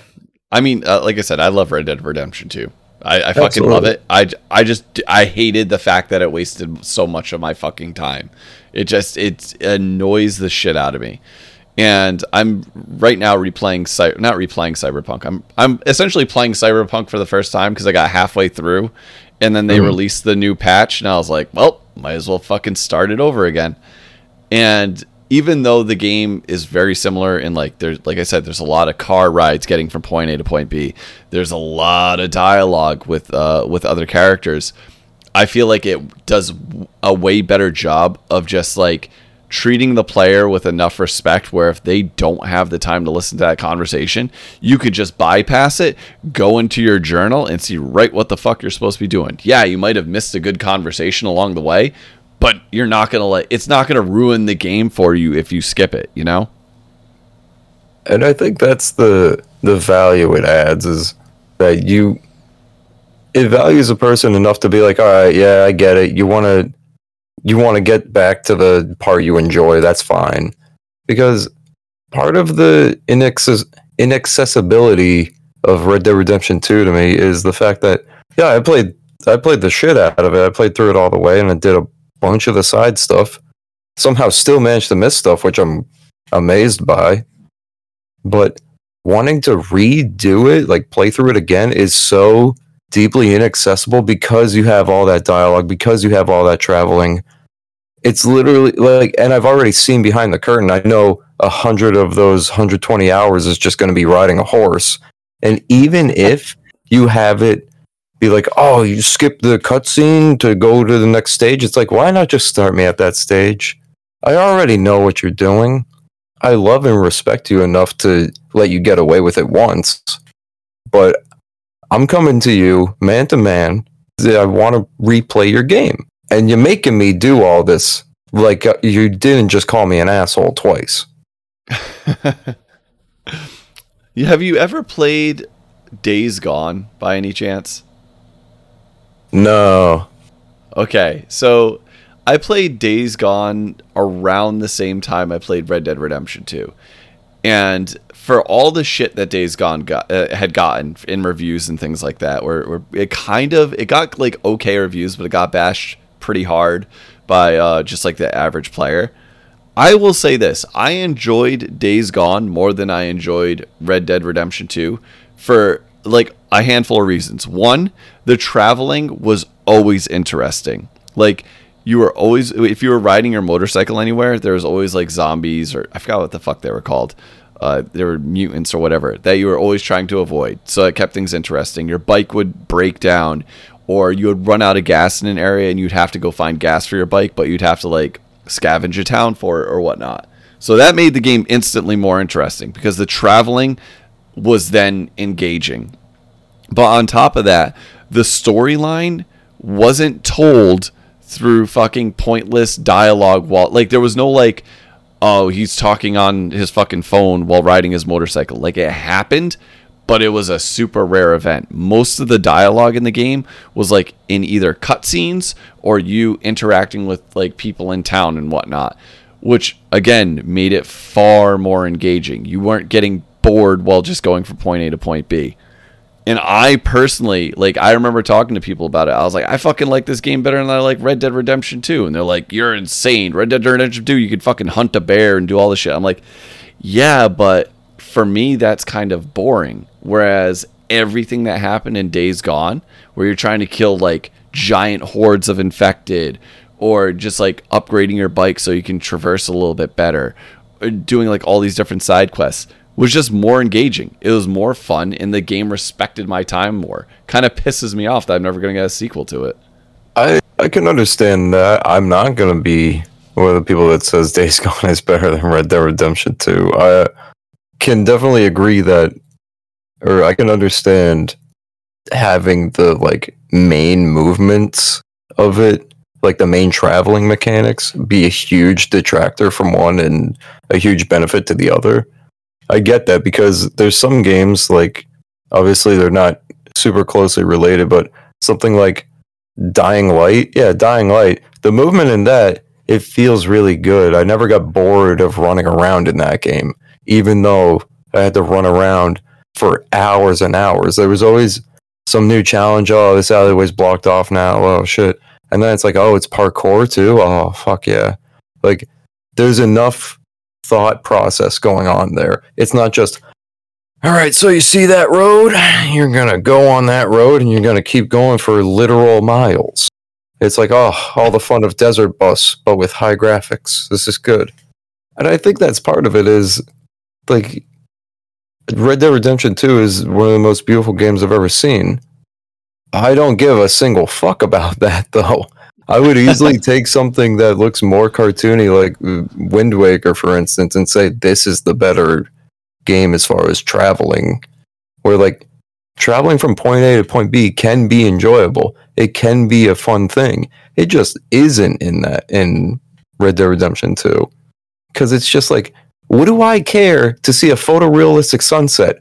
I mean, uh, like I said, I love Red Dead Redemption 2. I, I fucking love it. i just I hated the fact that it wasted so much of my fucking time. It just it annoys the shit out of me. And I'm right now replaying Cy- not replaying Cyberpunk. I'm I'm essentially playing Cyberpunk for the first time because I got halfway through, and then they Mhm. released the new patch, and I was like, well, might as well fucking start it over again. And even though the game is very similar in like there's like I said, there's a lot of car rides getting from point A to point B. There's a lot of dialogue with uh, with other characters. I feel like it does a way better job of just like treating the player with enough respect where if they don't have the time to listen to that conversation, you could just bypass it, go into your journal and see right what the fuck you're supposed to be doing. Yeah, you might have missed a good conversation along the way, but you're not going to let it's not going to ruin the game for you if you skip it, you know? and i think that's the the value it adds is that you it values a person enough to be like all right yeah i get it you want to you want to get back to the part you enjoy that's fine. Because part of the inaccess- inaccessibility of red dead redemption 2 to me is the fact that yeah i played i played the shit out of it. I played through it all the way and i did a bunch of the side stuff. Somehow still managed to miss stuff which i'm amazed by. But wanting to redo it, like play through it again, is so deeply inaccessible because you have all that dialogue, because you have all that traveling. It's literally like, and I've already seen behind the curtain. I know a hundred of those 120 hours is just going to be riding a horse. And even if you have it be like, oh, you skip the cutscene to go to the next stage, it's like, why not just start me at that stage? I already know what you're doing. I love and respect you enough to let you get away with it once, but I'm coming to you man to man. I want to replay your game, and you're making me do all this. Like uh, you didn't just call me an asshole twice. Have you ever played Days Gone by any chance? No, Okay, so I played Days Gone around the same time I played Red Dead Redemption 2. And for all the shit that Days Gone got, uh, had gotten in reviews and things like that, where, where it kind of it got like okay reviews, but it got bashed pretty hard by uh, just like the average player. I will say this: I enjoyed Days Gone more than I enjoyed Red Dead Redemption 2 for like a handful of reasons. One, the traveling was always interesting. Like you were always if you were riding your motorcycle anywhere, there was always like zombies or I forgot what the fuck they were called. Uh, there were mutants or whatever that you were always trying to avoid. So it kept things interesting. Your bike would break down, or you would run out of gas in an area and you'd have to go find gas for your bike, but you'd have to like scavenge a town for it or whatnot. So that made the game instantly more interesting because the traveling was then engaging. But on top of that, the storyline wasn't told through fucking pointless dialogue while like there was no like oh he's talking on his fucking phone while riding his motorcycle. Like it happened but it was a super rare event. Most of the dialogue in the game was like in either cutscenes or you interacting with like people in town and whatnot which again made it far more engaging. You weren't getting bored while just going from point a to point b and I personally, like, I remember talking to people about it. I was like, I fucking like this game better than I like Red Dead Redemption 2. And they're like, you're insane. Red Dead Redemption 2, you could fucking hunt a bear and do all this shit. I'm like, yeah, but for me, that's kind of boring. Whereas everything that happened in Days Gone, where you're trying to kill like giant hordes of infected, or just like upgrading your bike so you can traverse a little bit better, doing like all these different side quests was just more engaging. It was more fun, and the game respected my time more. Kind of pisses me off that I'm never going to get a sequel to it. I I can understand that. I'm not gonna be one of the people that says Days Gone is better than Red Dead Redemption 2. I can definitely agree that, or I can understand having the like main movements of it, like the main traveling mechanics, be a huge detractor from one and a huge benefit to the other. I get that because there's some games like obviously they're not super closely related, but something like Dying Light, yeah, Dying Light, the movement in that it feels really good. I never got bored of running around in that game, even though I had to run around for hours and hours. There was always some new challenge. Oh, this alleyway's blocked off now. Oh shit! And then it's like, oh, it's parkour too. Oh fuck yeah! Like there's enough thought process going on there. It's not just, all right, so you see that road? You're going to go on that road and you're going to keep going for literal miles. It's like, oh, all the fun of Desert Bus, but with high graphics. This is good. And I think that's part of it is like Red Dead Redemption 2 is one of the most beautiful games I've ever seen. I don't give a single fuck about that though. I would easily take something that looks more cartoony, like Wind Waker, for instance, and say this is the better game as far as traveling. Where like traveling from point A to point B can be enjoyable. It can be a fun thing. It just isn't in that in Red Dead Redemption 2. Because it's just like, what do I care to see a photorealistic sunset?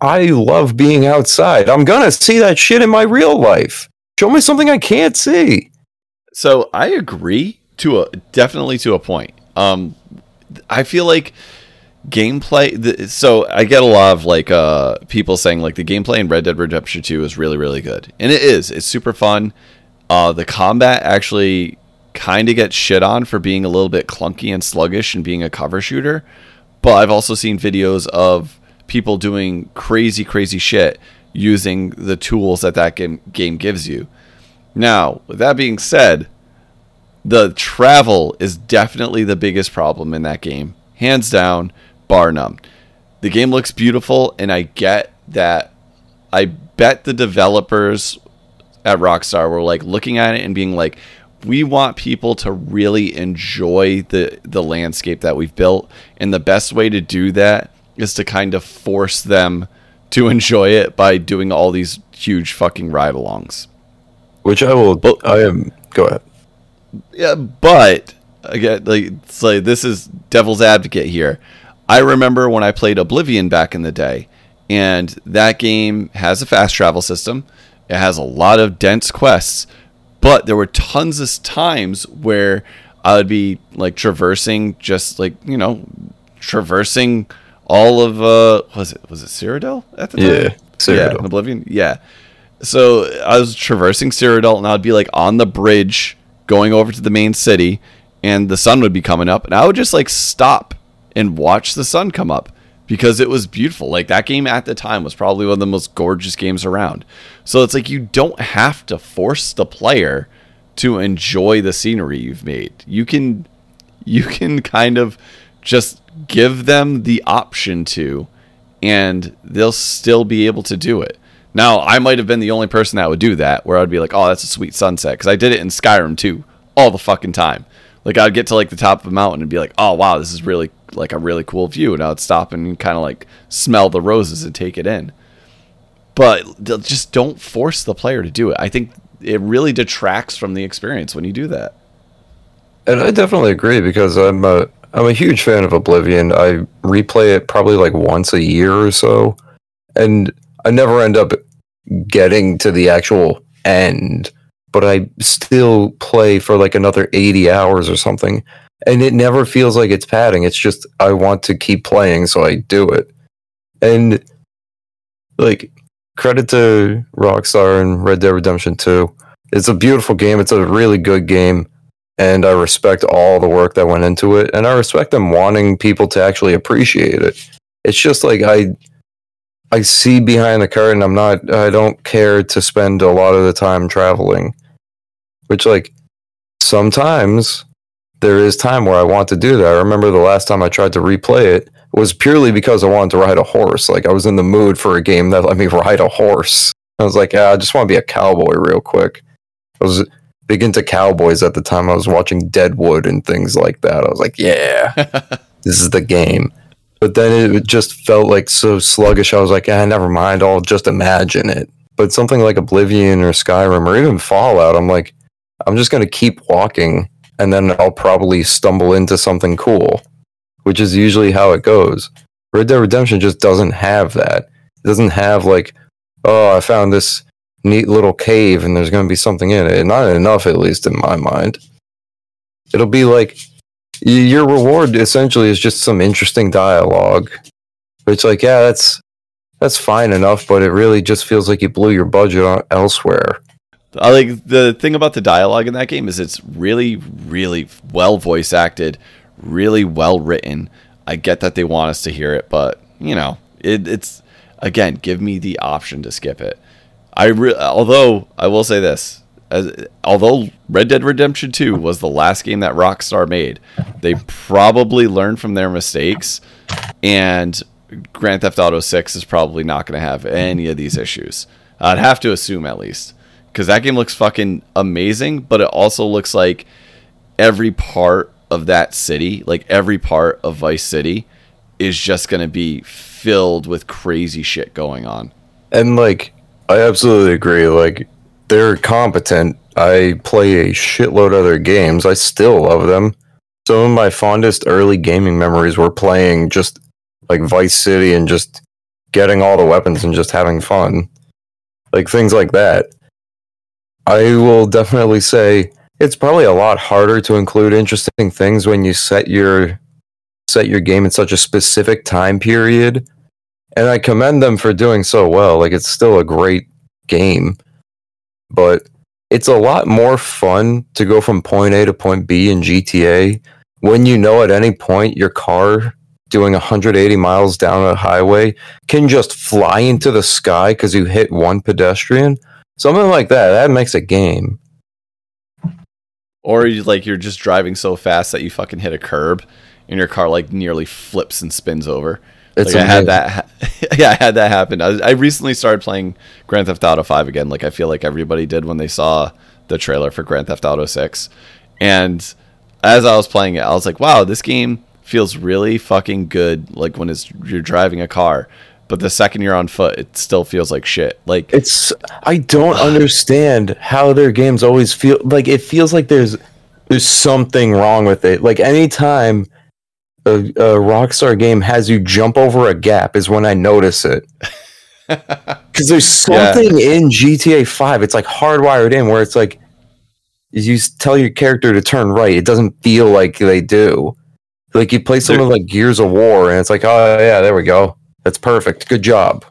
I love being outside. I'm gonna see that shit in my real life. Show me something I can't see. So I agree to a definitely to a point. Um, I feel like gameplay. The, so I get a lot of like uh people saying like the gameplay in Red Dead Redemption Two is really really good, and it is. It's super fun. Uh, the combat actually kind of gets shit on for being a little bit clunky and sluggish and being a cover shooter. But I've also seen videos of people doing crazy crazy shit using the tools that that game game gives you. Now, with that being said, the travel is definitely the biggest problem in that game, hands down, bar none. The game looks beautiful, and I get that. I bet the developers at Rockstar were like looking at it and being like, we want people to really enjoy the the landscape that we've built, and the best way to do that is to kind of force them to enjoy it by doing all these huge fucking ride-alongs. Which I will. But, I am. Go ahead. Yeah, but again, like, like this is devil's advocate here. I remember when I played Oblivion back in the day, and that game has a fast travel system. It has a lot of dense quests, but there were tons of times where I would be like traversing, just like you know, traversing all of uh, was it was it Cyrodiil at the time? Yeah, Cyrodiil. Yeah, Oblivion. Yeah. So I was traversing Cyrodiil, and I'd be like on the bridge going over to the main city, and the sun would be coming up, and I would just like stop and watch the sun come up because it was beautiful. Like that game at the time was probably one of the most gorgeous games around. So it's like you don't have to force the player to enjoy the scenery you've made. You can you can kind of just give them the option to and they'll still be able to do it. Now, I might have been the only person that would do that where I'd be like, "Oh, that's a sweet sunset" cuz I did it in Skyrim too all the fucking time. Like I'd get to like the top of a mountain and be like, "Oh, wow, this is really like a really cool view." And I'd stop and kind of like smell the roses and take it in. But just don't force the player to do it. I think it really detracts from the experience when you do that. And I definitely agree because I'm a I'm a huge fan of Oblivion. I replay it probably like once a year or so, and I never end up getting to the actual end, but I still play for like another 80 hours or something. And it never feels like it's padding. It's just I want to keep playing, so I do it. And like credit to Rockstar and Red Dead Redemption 2. It's a beautiful game. It's a really good game. And I respect all the work that went into it. And I respect them wanting people to actually appreciate it. It's just like I I see behind the curtain. I'm not I don't care to spend a lot of the time traveling. Which like sometimes there is time where I want to do that. I remember the last time I tried to replay it was purely because I wanted to ride a horse. Like I was in the mood for a game that let me ride a horse. I was like, yeah, I just want to be a cowboy real quick. I was big into cowboys at the time. I was watching Deadwood and things like that. I was like, yeah, this is the game. But then it just felt like so sluggish. I was like, ah, never mind. I'll just imagine it. But something like Oblivion or Skyrim or even Fallout, I'm like, I'm just going to keep walking and then I'll probably stumble into something cool, which is usually how it goes. Red Dead Redemption just doesn't have that. It doesn't have like, oh, I found this neat little cave and there's going to be something in it. Not enough, at least in my mind. It'll be like your reward essentially is just some interesting dialogue. It's like, yeah, that's that's fine enough, but it really just feels like you blew your budget elsewhere. I like the thing about the dialogue in that game is it's really, really well voice acted, really well written. I get that they want us to hear it, but you know, it, it's again, give me the option to skip it. I re- although I will say this, as, although Red Dead Redemption 2 was the last game that Rockstar made, they probably learned from their mistakes, and Grand Theft Auto 6 is probably not going to have any of these issues. I'd have to assume at least because that game looks fucking amazing, but it also looks like every part of that city, like every part of Vice City, is just going to be filled with crazy shit going on. And like, I absolutely agree. Like, they're competent. I play a shitload of their games. I still love them. Some of my fondest early gaming memories were playing just like Vice City and just getting all the weapons and just having fun. Like things like that. I will definitely say it's probably a lot harder to include interesting things when you set your set your game in such a specific time period. And I commend them for doing so well. Like it's still a great game. But it's a lot more fun to go from point A to point B in GTA when you know at any point your car doing 180 miles down a highway can just fly into the sky because you hit one pedestrian Something like that. That makes a game. Or you, like you're just driving so fast that you fucking hit a curb and your car like nearly flips and spins over. Like I had that. yeah, I had that happen. I, I recently started playing Grand Theft Auto Five again. Like I feel like everybody did when they saw the trailer for Grand Theft Auto Six. And as I was playing it, I was like, "Wow, this game feels really fucking good." Like when it's you're driving a car but the second you're on foot, it still feels like shit. Like it's I don't understand how their games always feel like it feels like there's there's something wrong with it. Like anytime a, a Rockstar game has you jump over a gap is when I notice it. Because there's something yeah. in GTA 5. It's like hardwired in where it's like you tell your character to turn right. It doesn't feel like they do. Like you play some of like Gears of War, and it's like, oh yeah, there we go. That's perfect. Good job.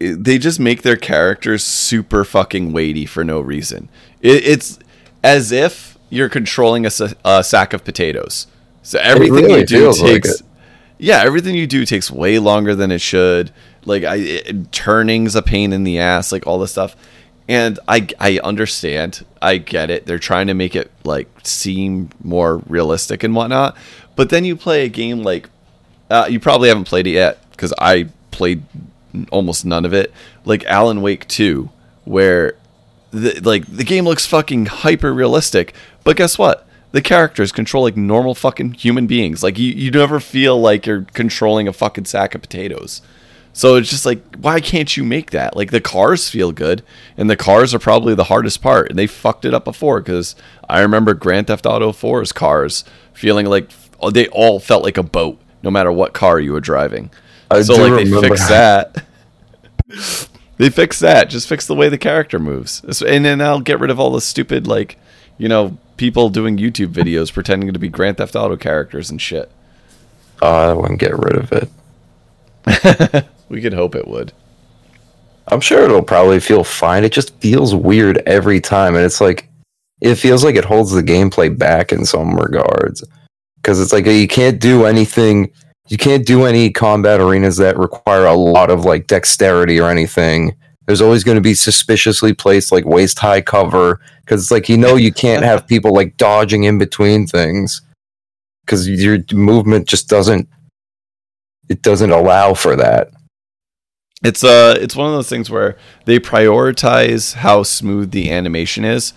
They just make their characters super fucking weighty for no reason. It, it's as if you're controlling a, a, sack of potatoes. So everything really you do takes. Like yeah, everything you do takes way longer than it should. Like I it, turning's a pain in the ass, like all this stuff. And I I understand. I get it. They're trying to make it like seem more realistic and whatnot. But then you play a game like uh, you probably haven't played it yet because I played almost none of it. Like Alan Wake 2, where the, like the game looks fucking hyper realistic, but guess what? The characters control like normal fucking human beings. Like you, you never feel like you're controlling a fucking sack of potatoes. So it's just like, why can't you make that? Like the cars feel good, and the cars are probably the hardest part, and they fucked it up before because I remember Grand Theft Auto 4's cars feeling like oh, they all felt like a boat, no matter what car you were driving. I so like they fixed that. they fixed that. Just fix the way the character moves, and then I'll get rid of all the stupid like, you know, people doing YouTube videos pretending to be Grand Theft Auto characters and shit. Oh, I wouldn't get rid of it. We could hope it would. I'm sure it'll probably feel fine. It just feels weird every time, and it's like it feels like it holds the gameplay back in some regards because it's like you can't do anything. You can't do any combat arenas that require a lot of like dexterity or anything. There's always going to be suspiciously placed like waist high cover because it's like you know you can't have people like dodging in between things because your movement just doesn't it doesn't allow for that. It's uh it's one of those things where they prioritize how smooth the animation is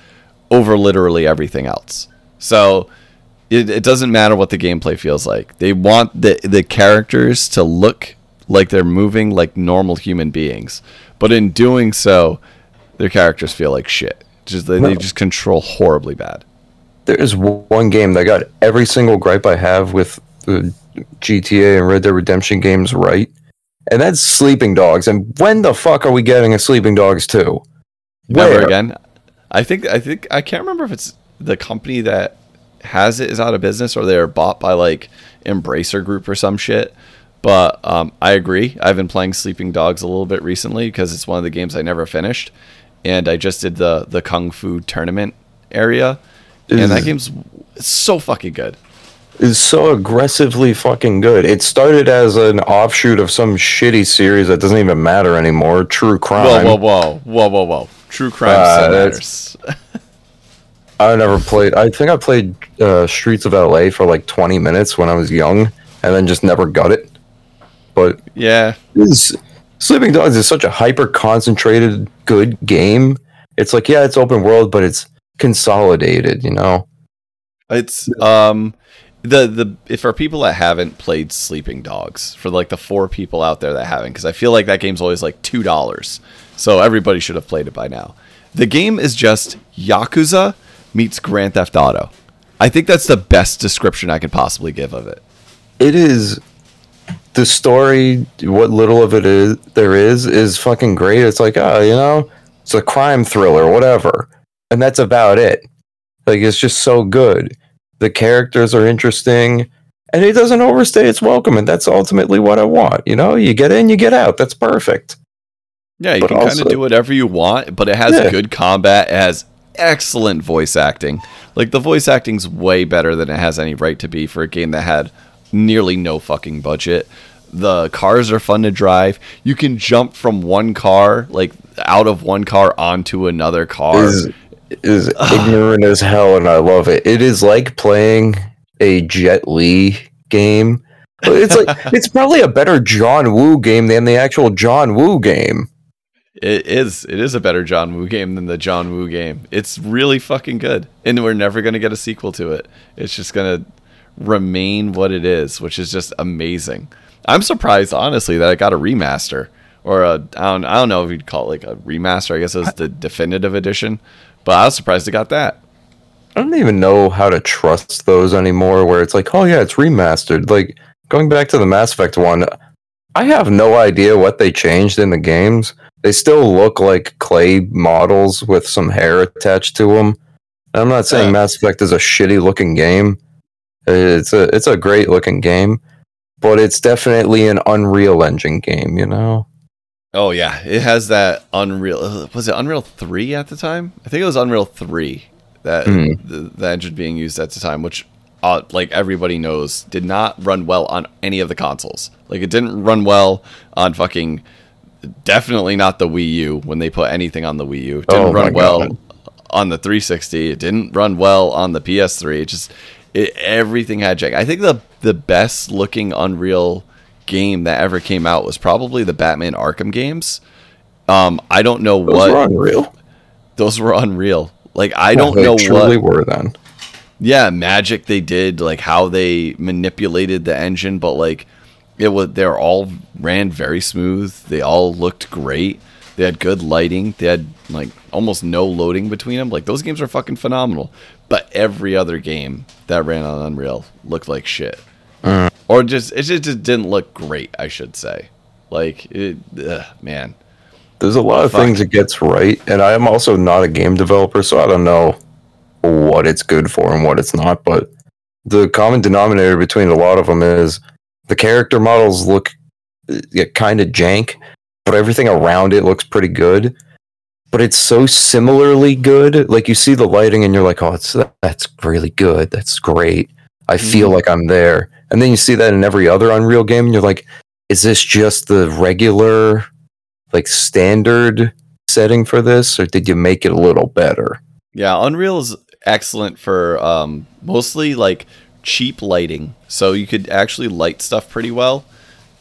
over literally everything else. So it, it doesn't matter what the gameplay feels like. They want the the characters to look like they're moving like normal human beings. But in doing so, their characters feel like shit. Just they, they just control horribly bad. there is one game that got every single gripe I have with uh, the GTA and Red Dead Redemption games right, and that's Sleeping Dogs. And when the fuck are we getting a Sleeping Dogs 2? Never Where? again. I think I think I can't remember if it's the company that has it is out of business or they are bought by like Embracer Group or some shit. But um, I agree. I've been playing Sleeping Dogs a little bit recently because it's one of the games I never finished, and I just did the the Kung Fu tournament area, and that game's it's so fucking good. Is so aggressively fucking good. It started as an offshoot of some shitty series that doesn't even matter anymore. True Crime. Whoa, whoa, whoa, whoa, whoa, whoa! True crime Uh, matters. I never played. I think I played uh, Streets of LA for like 20 minutes when I was young, and then just never got it. But yeah, Sleeping Dogs is such a hyper concentrated good game. It's like yeah, it's open world, but it's consolidated. You know, It's um the the if for people that haven't played Sleeping Dogs, for like the four people out there that haven't, because I feel like that game's always like two dollars, so everybody should have played it by now. The game is just Yakuza meets Grand Theft Auto. I think that's the best description I could possibly give of it. it is the story. What little of it is there is is fucking great. It's like oh, you know, it's a crime thriller, whatever, and that's about it. Like it's just so good. The characters are interesting. And it doesn't overstay its welcome, and that's ultimately what I want. You know, you get in, you get out. That's perfect. Yeah, you But can kind of do whatever you want, but it has Yeah. good combat. It has excellent voice acting. Like the voice acting's way better than it has any right to be for a game that had nearly no fucking budget. The cars are fun to drive. You can jump from one car, like out of one car onto another car. is is ignorant as hell, and I love it. It is like playing a Jet Li game. It's like it's probably a better John Woo game than the actual John Woo game. It is. It is a better John Woo game than the John Woo game. It's really fucking good, and we're never gonna get a sequel to it. It's just gonna remain what it is, which is just amazing. I'm surprised, honestly, that it got a remaster or a I don't I don't know if you'd call it like a remaster. I guess it was the definitive edition, but I was surprised it got that. I don't even know how to trust those anymore. Where it's like, oh yeah, it's remastered. Like going back to the Mass Effect one, I have no idea what they changed in the games. They still look like clay models with some hair attached to them. And I'm not saying Yeah. Mass Effect is a shitty looking game. It's a it's a great looking game, but it's definitely an Unreal Engine game. You know, Oh yeah, it has that Unreal. Was it Unreal Three at the time? I think it was Unreal Three that Hmm. the, the engine being used at the time, which uh, like everybody knows, did not run well on any of the consoles. Like it didn't run well on fucking definitely not the Wii U when they put anything on the Wii U. It didn't Oh run well God. on the 360. It didn't run well on the PS3. It just it, everything had jank. I think the the best looking Unreal game that ever came out was probably the Batman Arkham games. Um, I don't know Those what were unreal. those were unreal. Like I don't know what. they know truly what were then. yeah magic they did like how they manipulated the engine but like it was they're all ran very smooth they all looked great they had good lighting they had like almost no loading between them like those games are fucking phenomenal but every other game that ran on unreal looked like shit uh. or just it just, just didn't look great i should say like it ugh, man There's a lot of Fuck. things it gets right, and I am also not a game developer, so I don't know what it's good for and what it's not. But the common denominator between a lot of them is the character models look uh, kind of jank, but everything around it looks pretty good. But it's so similarly good. Like you see the lighting, and you're like, "Oh, it's that's really good. That's great. I feel Mhm. like I'm there." And then you see that in every other Unreal game, and you're like, "Is this just the regular?" like standard setting for this or did you make it a little better Yeah, Unreal is excellent for um, mostly like cheap lighting. So you could actually light stuff pretty well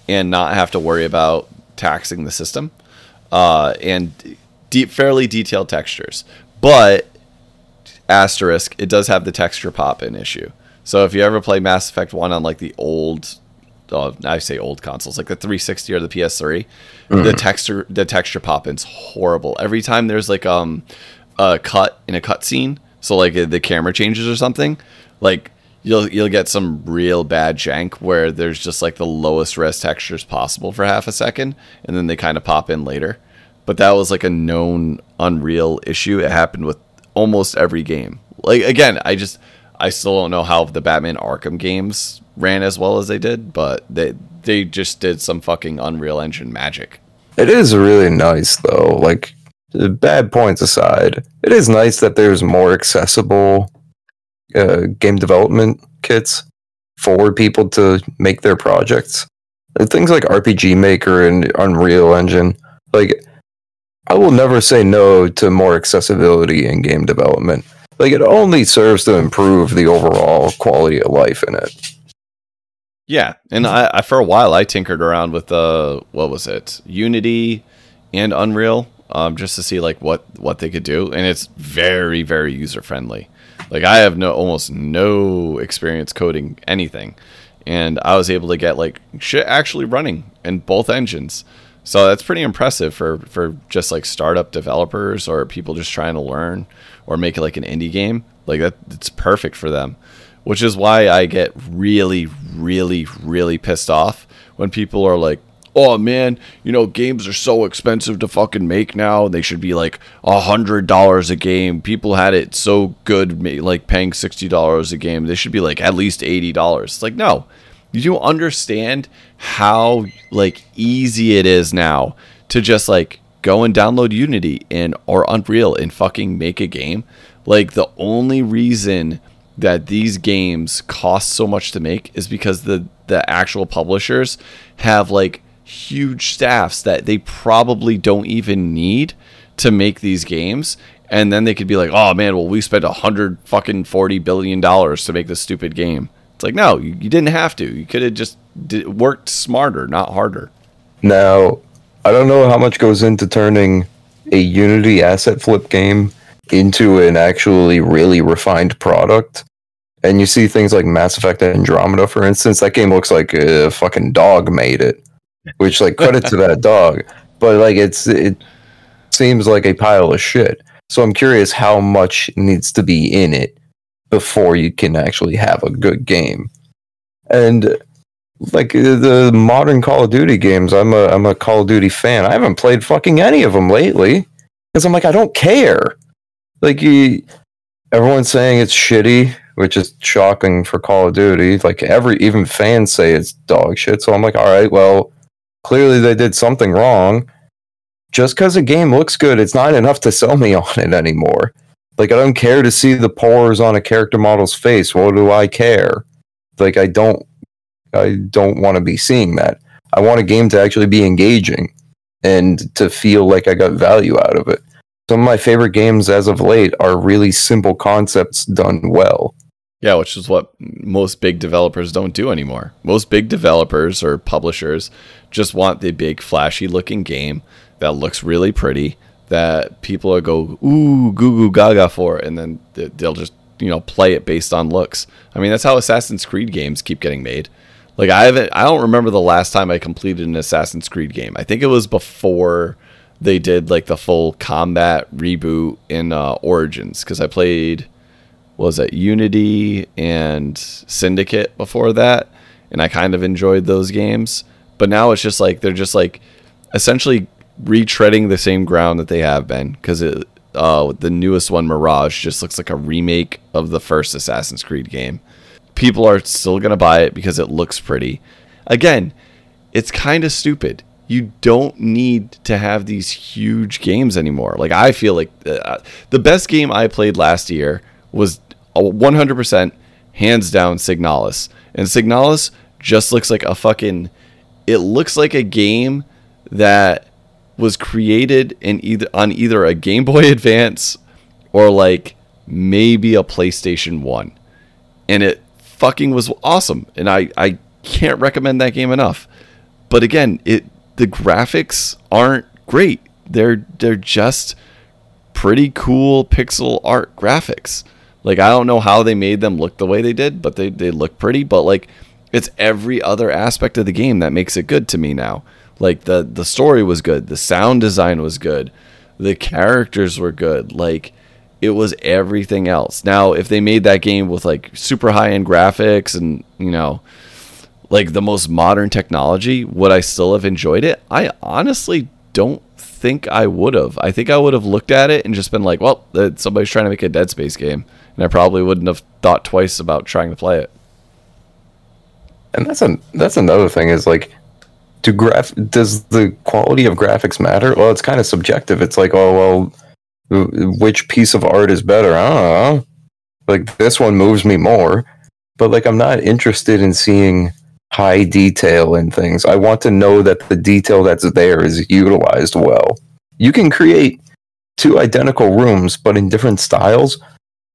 and not have to worry about taxing the system. Uh, and deep, fairly detailed textures. But asterisk, it does have the texture pop in issue. So if you ever play Mass Effect 1 on like the old uh, I say old consoles, like the 360 or the PS3, the texture the texture pop in's horrible. Every time there's like um a cut in a cutscene, so like the camera changes or something, like you'll you'll get some real bad jank where there's just like the lowest res textures possible for half a second, and then they kind of pop in later. But that was like a known Unreal issue. It happened with almost every game. Like again, I just I still don't know how the Batman Arkham games ran as well as they did, but they they just did some fucking Unreal Engine magic. it is really nice though like bad points aside it is nice that there's more accessible uh, game development kits for people to make their projects things like rpg maker and unreal engine like i will never say no to more accessibility in game development like it only serves to improve the overall quality of life in it Yeah, and I, I for a while I tinkered around with uh what was it Unity and Unreal um, just to see like what what they could do, and it's very very user friendly. Like I have no almost no experience coding anything, and I was able to get like shit actually running in both engines. So that's pretty impressive for for just like startup developers or people just trying to learn or make it like an indie game. Like that, it's perfect for them which is why I get really, really, really pissed off when people are like, "Oh man, you know, games are so expensive to fucking make now. They should be like a hundred dollars a game. People had it so good, like paying sixty dollars a game. They should be like at least eighty dollars." It's like, no, you understand how like easy it is now to just like go and download Unity and or Unreal and fucking make a game. Like the only reason that these games cost so much to make is because the the actual publishers have like huge staffs that they probably don't even need to make these games and then they could be like oh man well we spent a hundred fucking forty billion dollars to make this stupid game it's like no you, didn't have to you could have just did, worked smarter not harder Now, I don't know how much goes into turning a Unity asset flip game into an actually really refined product. And you see things like Mass Effect Andromeda, for instance. That game looks like a fucking dog made it, which like credit to that dog. But like it's it seems like a pile of shit. So I'm curious how much needs to be in it before you can actually have a good game. And like the modern Call of Duty games, I'm a I'm a Call of Duty fan. I haven't played fucking any of them lately because I'm like I don't care. Like you, everyone's saying it's shitty, which is shocking for Call of Duty. Like every even fans say it's dog shit. So I'm like, all right, well, clearly they did something wrong. Just because a game looks good, it's not enough to sell me on it anymore. Like I don't care to see the pores on a character model's face. What do I care? Like I don't I don't want to be seeing that. I want a game to actually be engaging and to feel like I got value out of it. Some of my favorite games as of late are really simple concepts done well. Yeah, which is what most big developers don't do anymore. Most big developers or publishers just want the big flashy looking game that looks really pretty that people will go ooh goo goo gaga for and then they'll just you know play it based on looks. I mean that's how Assassin's Creed games keep getting made. Like I haven't I don't remember the last time I completed an Assassin's Creed game. I think it was before they did like the full combat reboot in uh, Origins because I played was it Unity and Syndicate before that, and I kind of enjoyed those games. But now it's just like they're just like essentially retreading the same ground that they have been because it uh, the newest one Mirage just looks like a remake of the first Assassin's Creed game. People are still gonna buy it because it looks pretty. Again, it's kind of stupid you don't need to have these huge games anymore. Like I feel like uh, the best game I played last year was 100% hands down Signalis. And Signalis just looks like a fucking it looks like a game that was created in either on either a Game Boy Advance or like maybe a PlayStation 1. And it fucking was awesome and I I can't recommend that game enough. But again, it the graphics aren't great. They're they're just pretty cool pixel art graphics. Like I don't know how they made them look the way they did, but they they look pretty, but like it's every other aspect of the game that makes it good to me now. Like the the story was good, the sound design was good, the characters were good. Like it was everything else. Now, if they made that game with like super high end graphics and, you know, like the most modern technology, would I still have enjoyed it? I honestly don't think I would have. I think I would have looked at it and just been like, well, somebody's trying to make a Dead Space game. And I probably wouldn't have thought twice about trying to play it. And that's a that's another thing is like do graph does the quality of graphics matter? Well, it's kind of subjective. It's like, oh well, which piece of art is better? I don't know. Like this one moves me more, but like I'm not interested in seeing high detail in things. I want to know that the detail that's there is utilized well. You can create two identical rooms, but in different styles.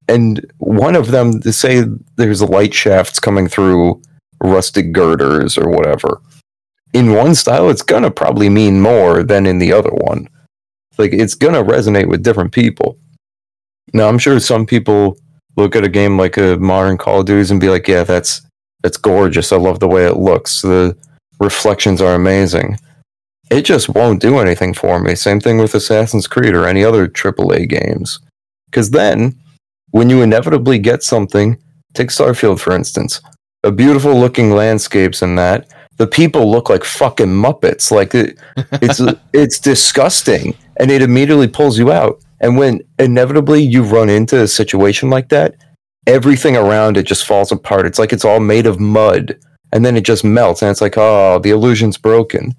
And one of them, to say there's light shafts coming through rustic girders or whatever. In one style, it's going to probably mean more than in the other one. Like, it's going to resonate with different people. Now, I'm sure some people look at a game like a modern Call of Duty and be like, yeah, that's it's gorgeous. I love the way it looks. The reflections are amazing. It just won't do anything for me. Same thing with Assassin's Creed or any other AAA games. Because then, when you inevitably get something, take Starfield for instance, a beautiful looking landscapes and that, the people look like fucking muppets. Like it, it's it's disgusting, and it immediately pulls you out. And when inevitably you run into a situation like that, everything around it just falls apart. It's like it's all made of mud and then it just melts and it's like, oh, the illusion's broken.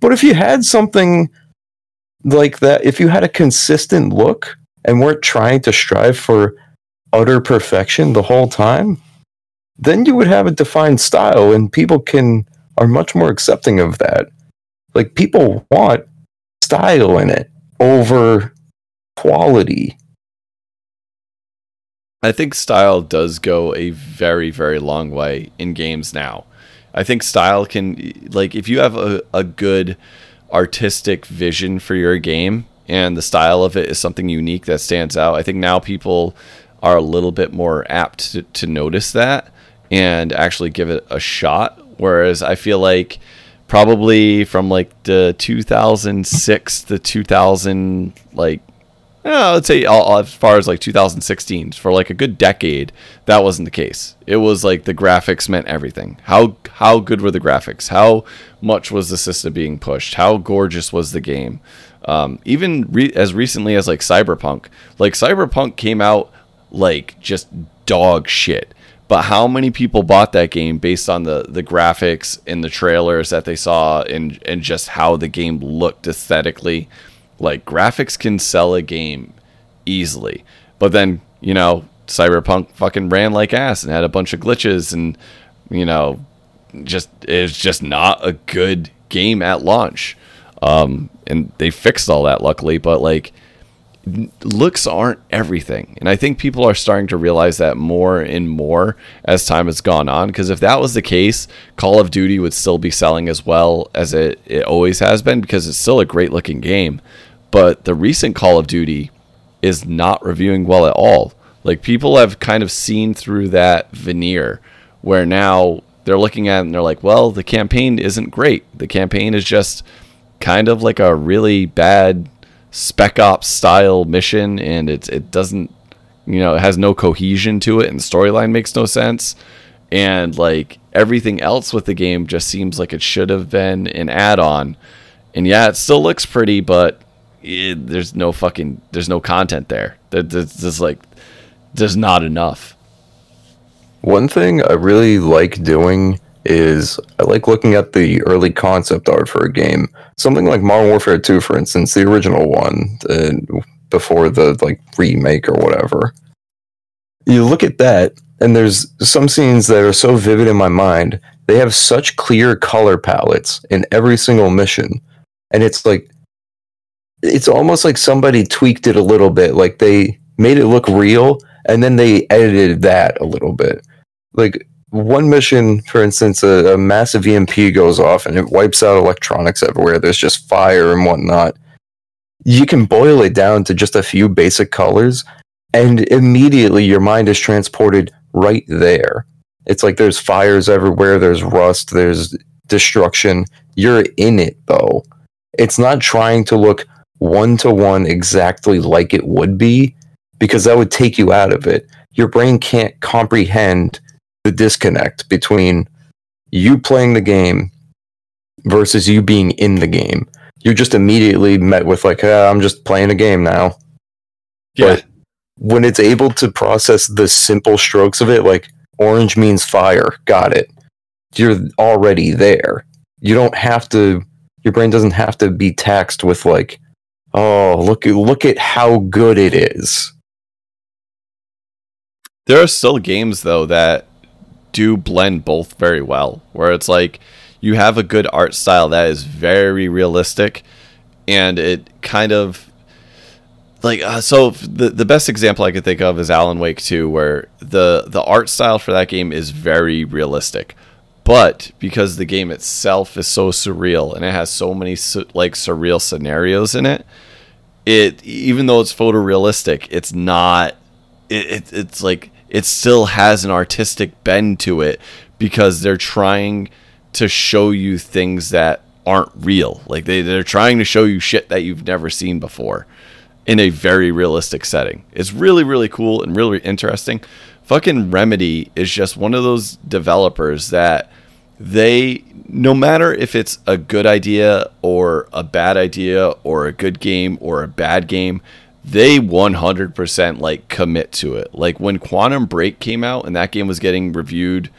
But if you had something like that, if you had a consistent look and weren't trying to strive for utter perfection the whole time, then you would have a defined style and people can are much more accepting of that. Like people want style in it over quality I think style does go a very, very long way in games now. I think style can, like, if you have a, a good artistic vision for your game and the style of it is something unique that stands out, I think now people are a little bit more apt to, to notice that and actually give it a shot. Whereas I feel like probably from like the 2006 to 2000 like yeah, let's say all, as far as like 2016 for like a good decade, that wasn't the case. It was like the graphics meant everything. How how good were the graphics? How much was the system being pushed? How gorgeous was the game? Um, even re- as recently as like Cyberpunk, like Cyberpunk came out like just dog shit. But how many people bought that game based on the the graphics and the trailers that they saw and and just how the game looked aesthetically? Like graphics can sell a game easily. But then, you know, Cyberpunk fucking ran like ass and had a bunch of glitches and, you know, just it's just not a good game at launch. Um, and they fixed all that luckily, but like looks aren't everything. And I think people are starting to realize that more and more as time has gone on. Because if that was the case, Call of Duty would still be selling as well as it, it always has been because it's still a great looking game. But the recent Call of Duty is not reviewing well at all. Like people have kind of seen through that veneer where now they're looking at it and they're like, well, the campaign isn't great. The campaign is just kind of like a really bad spec ops style mission and it it doesn't you know it has no cohesion to it and the storyline makes no sense. And like everything else with the game just seems like it should have been an add-on. And yeah it still looks pretty but it, there's no fucking there's no content there. There's, just like there's not enough. One thing I really like doing is I like looking at the early concept art for a game. Something like Modern Warfare 2, for instance, the original one, uh, before the like remake or whatever. You look at that, and there's some scenes that are so vivid in my mind. They have such clear color palettes in every single mission, and it's like it's almost like somebody tweaked it a little bit. Like they made it look real, and then they edited that a little bit. Like one mission, for instance, a, a, massive EMP goes off and it wipes out electronics everywhere. There's just fire and whatnot. You can boil it down to just a few basic colors, and immediately your mind is transported right there. It's like there's fires everywhere, there's rust, there's destruction. You're in it, though. It's not trying to look one to one exactly like it would be, because that would take you out of it. Your brain can't comprehend the disconnect between you playing the game versus you being in the game. You're just immediately met with like, ah, I'm just playing a game now. yeah But when it's able to process the simple strokes of it, like orange means fire, got it. You're already there. You don't have to. Your brain doesn't have to be taxed with like, oh, look look at how good it is. there are still games though that do blend both very well where it's like you have a good art style that is very realistic and it kind of like uh, so the the best example I could think of is Alan Wake 2 where the the art style for that game is very realistic. But because the game itself is so surreal and it has so many su- like surreal scenarios in it it even though it's photorealistic it's not it, it it's like it still has an artistic bend to it because they're trying to show you things that aren't real. Like they, they're trying to show you shit that you've never seen before in a very realistic setting. It's really, really cool and really interesting. Fucking Remedy is just one of those developers that they, no matter if it's a good idea or a bad idea or a good game or a bad game, they 100% like commit to it. Like when Quantum Break came out and that game was getting reviewed,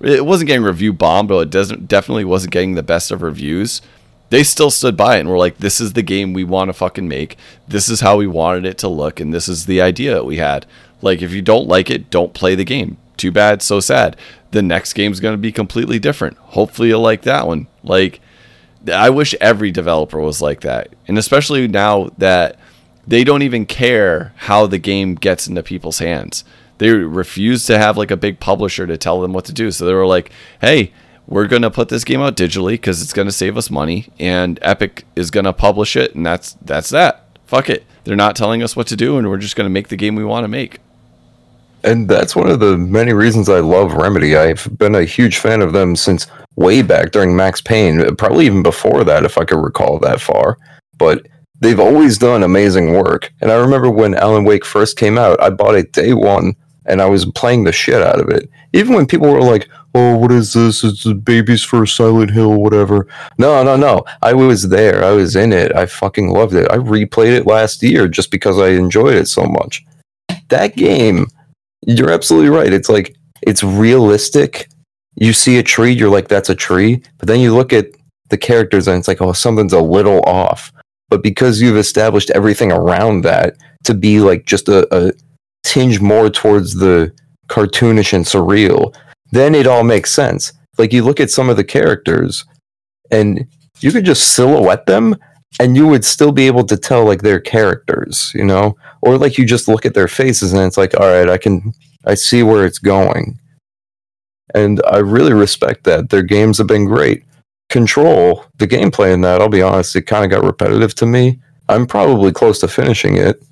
it wasn't getting review bombed, but it doesn't definitely wasn't getting the best of reviews. They still stood by it and were like, "This is the game we want to fucking make. This is how we wanted it to look, and this is the idea that we had." Like, if you don't like it, don't play the game. Too bad, so sad. The next game's going to be completely different. Hopefully, you'll like that one. Like, I wish every developer was like that, and especially now that they don't even care how the game gets into people's hands. They refuse to have like a big publisher to tell them what to do. So they were like, "Hey, we're going to put this game out digitally cuz it's going to save us money and Epic is going to publish it and that's that's that. Fuck it. They're not telling us what to do and we're just going to make the game we want to make." And that's one of the many reasons I love Remedy. I've been a huge fan of them since way back during Max Payne, probably even before that, if I could recall that far. But they've always done amazing work. And I remember when Alan Wake first came out, I bought it day one and I was playing the shit out of it. Even when people were like, oh, what is this? It's the Babies for Silent Hill, whatever. No, no, no. I was there. I was in it. I fucking loved it. I replayed it last year just because I enjoyed it so much. That game you're absolutely right. It's like it's realistic. You see a tree, you're like, that's a tree. But then you look at the characters and it's like, oh, something's a little off. But because you've established everything around that to be like just a, a tinge more towards the cartoonish and surreal, then it all makes sense. Like you look at some of the characters and you could just silhouette them and you would still be able to tell like their characters, you know? Or like you just look at their faces and it's like, all right, I can I see where it's going. And I really respect that. Their games have been great. Control, the gameplay in that, I'll be honest, it kind of got repetitive to me. I'm probably close to finishing it,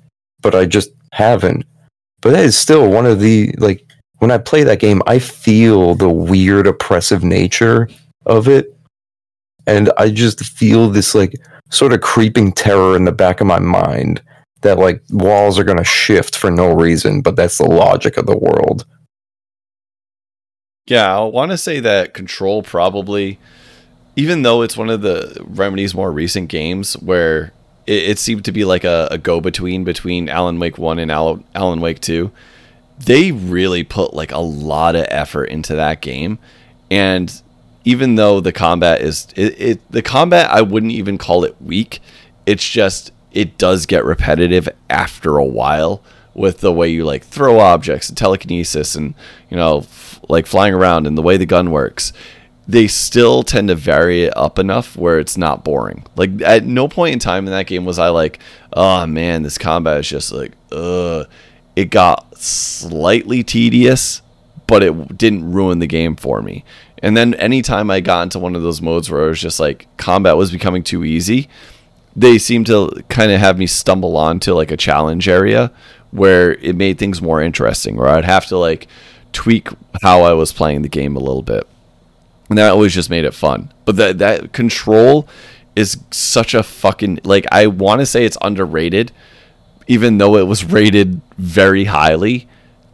but I just haven't. But that is still one of the like when I play that game, I feel the weird oppressive nature of it. And I just feel this like sort of creeping terror in the back of my mind that like walls are going to shift for no reason, but that's the logic of the world. Yeah, I want to say that Control probably, even though it's one of the Remedy's more recent games where it, it seemed to be like a, a go between between Alan Wake 1 and Alan, Alan Wake 2, they really put like a lot of effort into that game. And even though the combat is it, it the combat I wouldn't even call it weak. It's just it does get repetitive after a while with the way you like throw objects and telekinesis and you know f- like flying around and the way the gun works they still tend to vary it up enough where it's not boring. Like at no point in time in that game was i like oh man this combat is just like it got slightly tedious but it didn't ruin the game for me. And then anytime i got into one of those modes where it was just like combat was becoming too easy they seem to kind of have me stumble onto like a challenge area where it made things more interesting where I'd have to like tweak how I was playing the game a little bit. And that always just made it fun. But that that control is such a fucking like I want to say it's underrated even though it was rated very highly.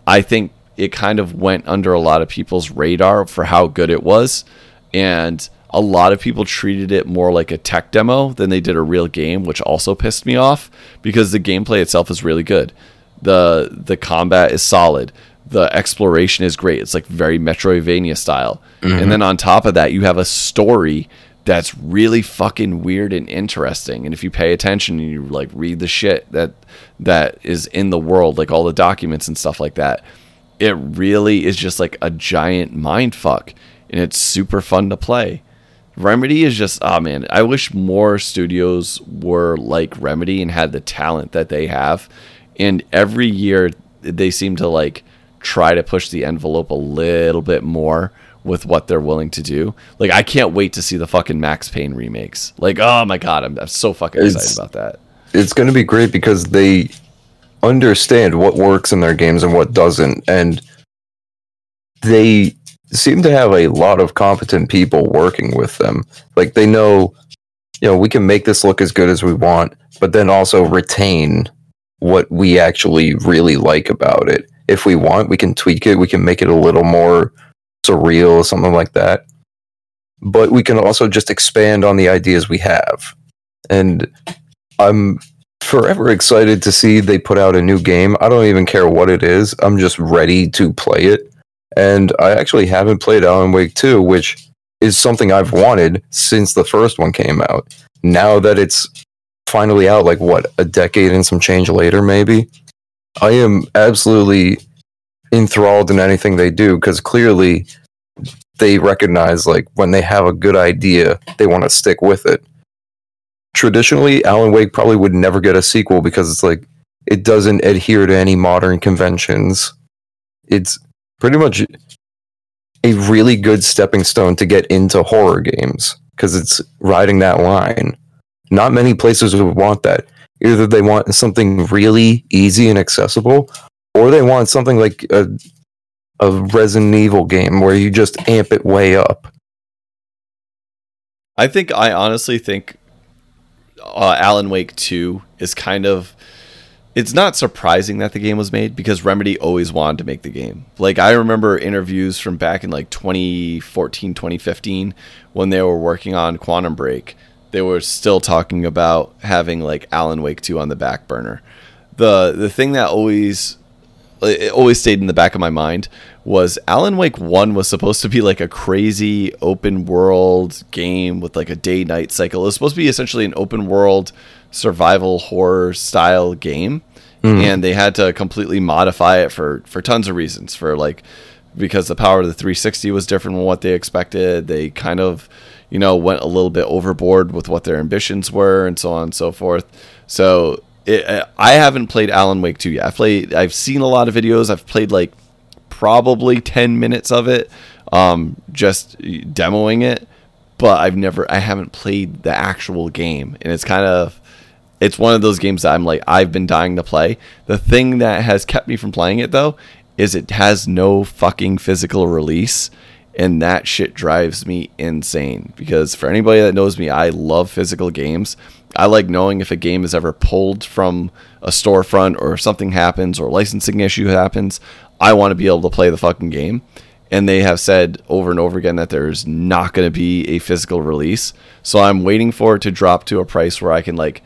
I think it kind of went under a lot of people's radar for how good it was and a lot of people treated it more like a tech demo than they did a real game, which also pissed me off because the gameplay itself is really good. The the combat is solid. The exploration is great. It's like very Metroidvania style. Mm-hmm. And then on top of that, you have a story that's really fucking weird and interesting. And if you pay attention and you like read the shit that that is in the world, like all the documents and stuff like that, it really is just like a giant mind fuck and it's super fun to play. Remedy is just oh man, I wish more studios were like Remedy and had the talent that they have. And every year they seem to like try to push the envelope a little bit more with what they're willing to do. Like I can't wait to see the fucking Max Payne remakes. Like oh my god, I'm, I'm so fucking excited it's, about that. It's going to be great because they understand what works in their games and what doesn't and they seem to have a lot of competent people working with them. Like they know, you know, we can make this look as good as we want, but then also retain what we actually really like about it. If we want, we can tweak it. We can make it a little more surreal, or something like that. But we can also just expand on the ideas we have. And I'm forever excited to see they put out a new game. I don't even care what it is. I'm just ready to play it and I actually haven't played Alan Wake 2, which is something I've wanted since the first one came out. Now that it's finally out, like what, a decade and some change later, maybe, I am absolutely enthralled in anything they do because clearly they recognize like when they have a good idea, they want to stick with it. Traditionally, Alan Wake probably would never get a sequel because it's like it doesn't adhere to any modern conventions. It's pretty much a really good stepping stone to get into horror games because it's riding that line. Not many places would want that. Either they want something really easy and accessible, or they want something like a, a Resident Evil game where you just amp it way up. I think I honestly think uh, Alan Wake 2 is kind of it's not surprising that the game was made because Remedy always wanted to make the game. Like I remember interviews from back in like 2014, 2015 when they were working on Quantum Break. They were still talking about having like Alan Wake 2 on the back burner. The the thing that always it always stayed in the back of my mind was Alan Wake 1 was supposed to be like a crazy open world game with like a day night cycle. It was supposed to be essentially an open world survival horror style game mm-hmm. and they had to completely modify it for for tons of reasons. For like because the power of the 360 was different from what they expected. They kind of you know went a little bit overboard with what their ambitions were, and so on and so forth. So it, I haven't played Alan Wake 2 yet. I've played. I've seen a lot of videos. I've played like probably 10 minutes of it, um, just demoing it. But I've never. I haven't played the actual game, and it's kind of. It's one of those games that I'm like I've been dying to play. The thing that has kept me from playing it though is it has no fucking physical release and that shit drives me insane because for anybody that knows me i love physical games. I like knowing if a game is ever pulled from a storefront or something happens or licensing issue happens i want to be able to play the fucking game. And they have said over and over again that there's not going to be a physical release. So i'm waiting for it to drop to a price where i can like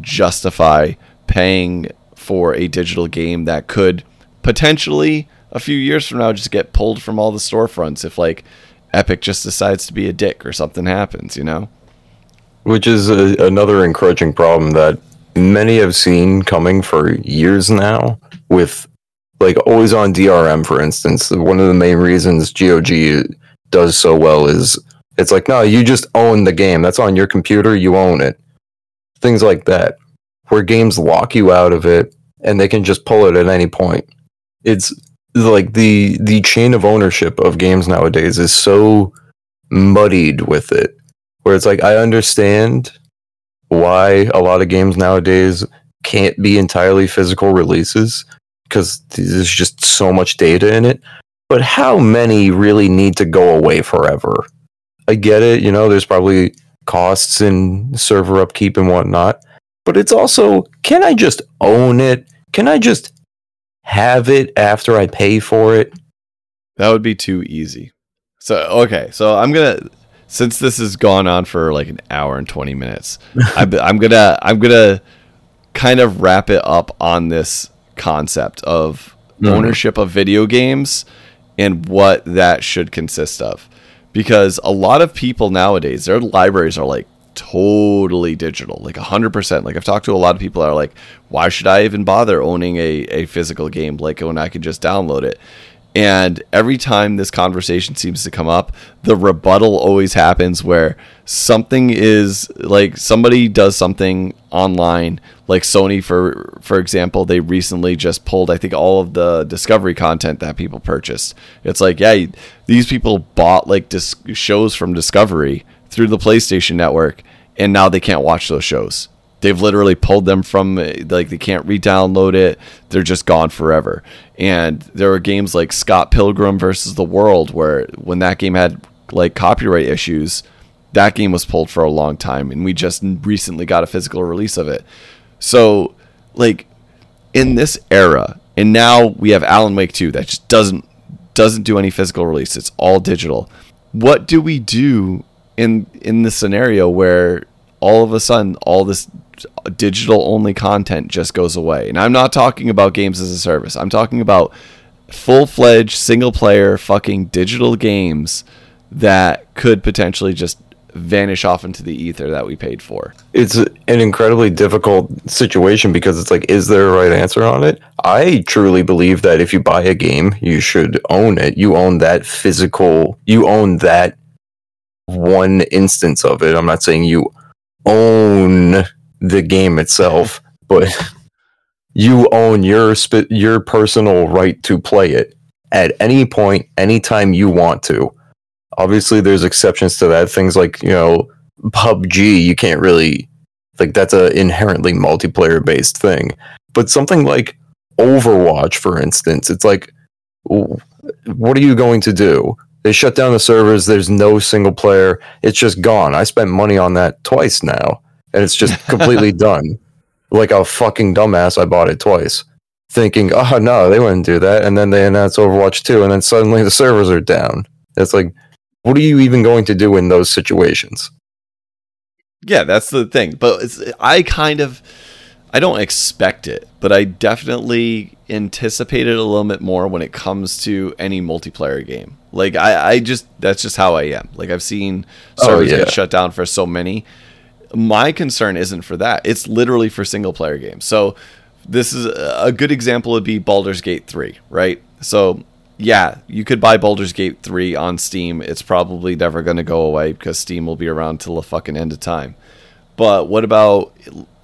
justify paying for a digital game that could potentially a few years from now just get pulled from all the storefronts if like Epic just decides to be a dick or something happens, you know? Which is a, another encroaching problem that many have seen coming for years now with like always on DRM for instance. One of the main reasons GOG does so well is it's like no, you just own the game. That's on your computer, you own it. Things like that where games lock you out of it and they can just pull it at any point. It's like the the chain of ownership of games nowadays is so muddied with it where it's like I understand why a lot of games nowadays can't be entirely physical releases because there's just so much data in it. But how many really need to go away forever? I get it you know there's probably costs and server upkeep and whatnot but it's also can i just own it? Can i just have it after I pay for it. That would be too easy. So okay, so I'm gonna since this has gone on for like an hour and twenty minutes, I'm, I'm gonna I'm gonna kind of wrap it up on this concept of mm. ownership of video games and what that should consist of, because a lot of people nowadays their libraries are like totally digital, like 100%. Like I've talked to a lot of people that are like, why should I even bother owning a, a physical game like when I can just download it? And every time this conversation seems to come up, the rebuttal always happens where something is like somebody does something online, like Sony for for example, they recently just pulled I think all of the Discovery content that people purchased. It's like, yeah, these people bought like dis- shows from Discovery through the PlayStation Network, and now they can't watch those shows. They've literally pulled them from eh, like they can't re-download it. They're just gone forever. And there were games like Scott Pilgrim versus the World where when that game had like copyright issues, that game was pulled for a long time and we just recently got a physical release of it. So like in this era, and now we have Alan Wake 2 that just doesn't doesn't do any physical release. It's all digital. What do we do in in the scenario where all of a sudden all this digital only content just goes away. And I'm not talking about games as a service. I'm talking about full-fledged single player fucking digital games that could potentially just vanish off into the ether that we paid for. It's an incredibly difficult situation because it's like, is there a right answer on it? I truly believe that if you buy a game, you should own it. You own that physical, you own that one instance of it. I'm not saying you own the game itself, but you own your sp- your personal right to play it at any point, anytime you want to. Obviously, there's exceptions to that. Things like you know PUBG, you can't really like that's a inherently multiplayer based thing. But something like Overwatch, for instance, it's like, what are you going to do? They shut down the servers. There's no single player. It's just gone. I spent money on that twice now, and it's just completely done. Like a fucking dumbass, I bought it twice, thinking, oh no, they wouldn't do that. And then they announce Overwatch 2, and then suddenly the servers are down. It's like, what are you even going to do in those situations? Yeah, that's the thing. But I kind of I don't expect it, but I definitely anticipate it a little bit more when it comes to any multiplayer game. Like I, I just that's just how I am. Like I've seen oh, servers oh, yeah. get shut down for so many. My concern isn't for that. It's literally for single player games. So this is a a good example would be Baldur's Gate 3, right? So, yeah, you could buy Baldur's Gate 3 on Steam. It's probably never going to go away because Steam will be around till the fucking end of time. But what about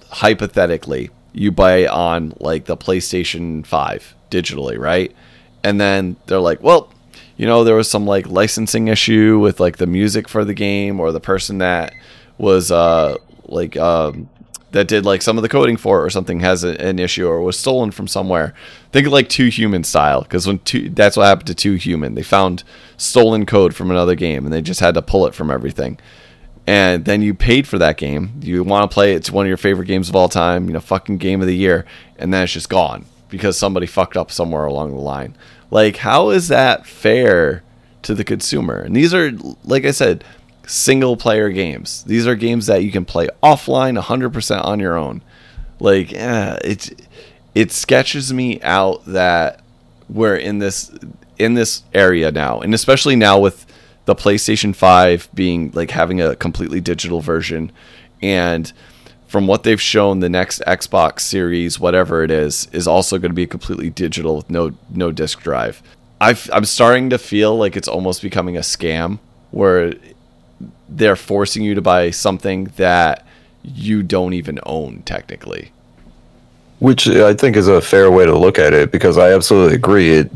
hypothetically, you buy on like the PlayStation 5 digitally, right? And then they're like, well, you know, there was some like licensing issue with like the music for the game or the person that was uh like um that did like some of the coding for it or something has a, an issue or was stolen from somewhere. Think of like Too Human style because when two that's what happened to Too Human. They found stolen code from another game and they just had to pull it from everything. And then you paid for that game. You want to play it. It's one of your favorite games of all time. You know, fucking game of the year, and then it's just gone because somebody fucked up somewhere along the line. Like, how is that fair to the consumer? And these are, like I said, single player games. These are games that you can play offline 100% on your own. Like, it it sketches me out that we're in this in this area now, and especially now with the PlayStation 5 being like having a completely digital version and from what they've shown the next Xbox series whatever it is is also going to be completely digital with no no disc drive. I've, I'm starting to feel like it's almost becoming a scam where they're forcing you to buy something that you don't even own technically. Which uh, I think is a fair way to look at it because I absolutely agree. It,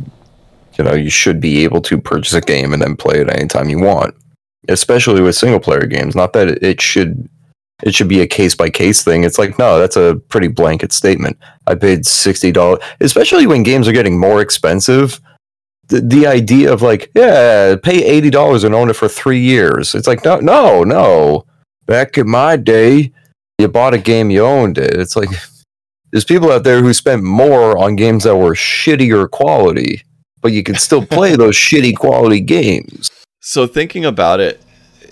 you know, you should be able to purchase a game and then play it anytime you want, especially with single player games. Not that it should it should be a case by case thing. It's like no, that's a pretty blanket statement. I paid sixty dollars, especially when games are getting more expensive. The, the idea of like, yeah, pay eighty dollars and own it for three years. It's like no, no, no. Back in my day, you bought a game, you owned it. It's like there's people out there who spent more on games that were shittier quality, but you can still play those shitty quality games. So thinking about it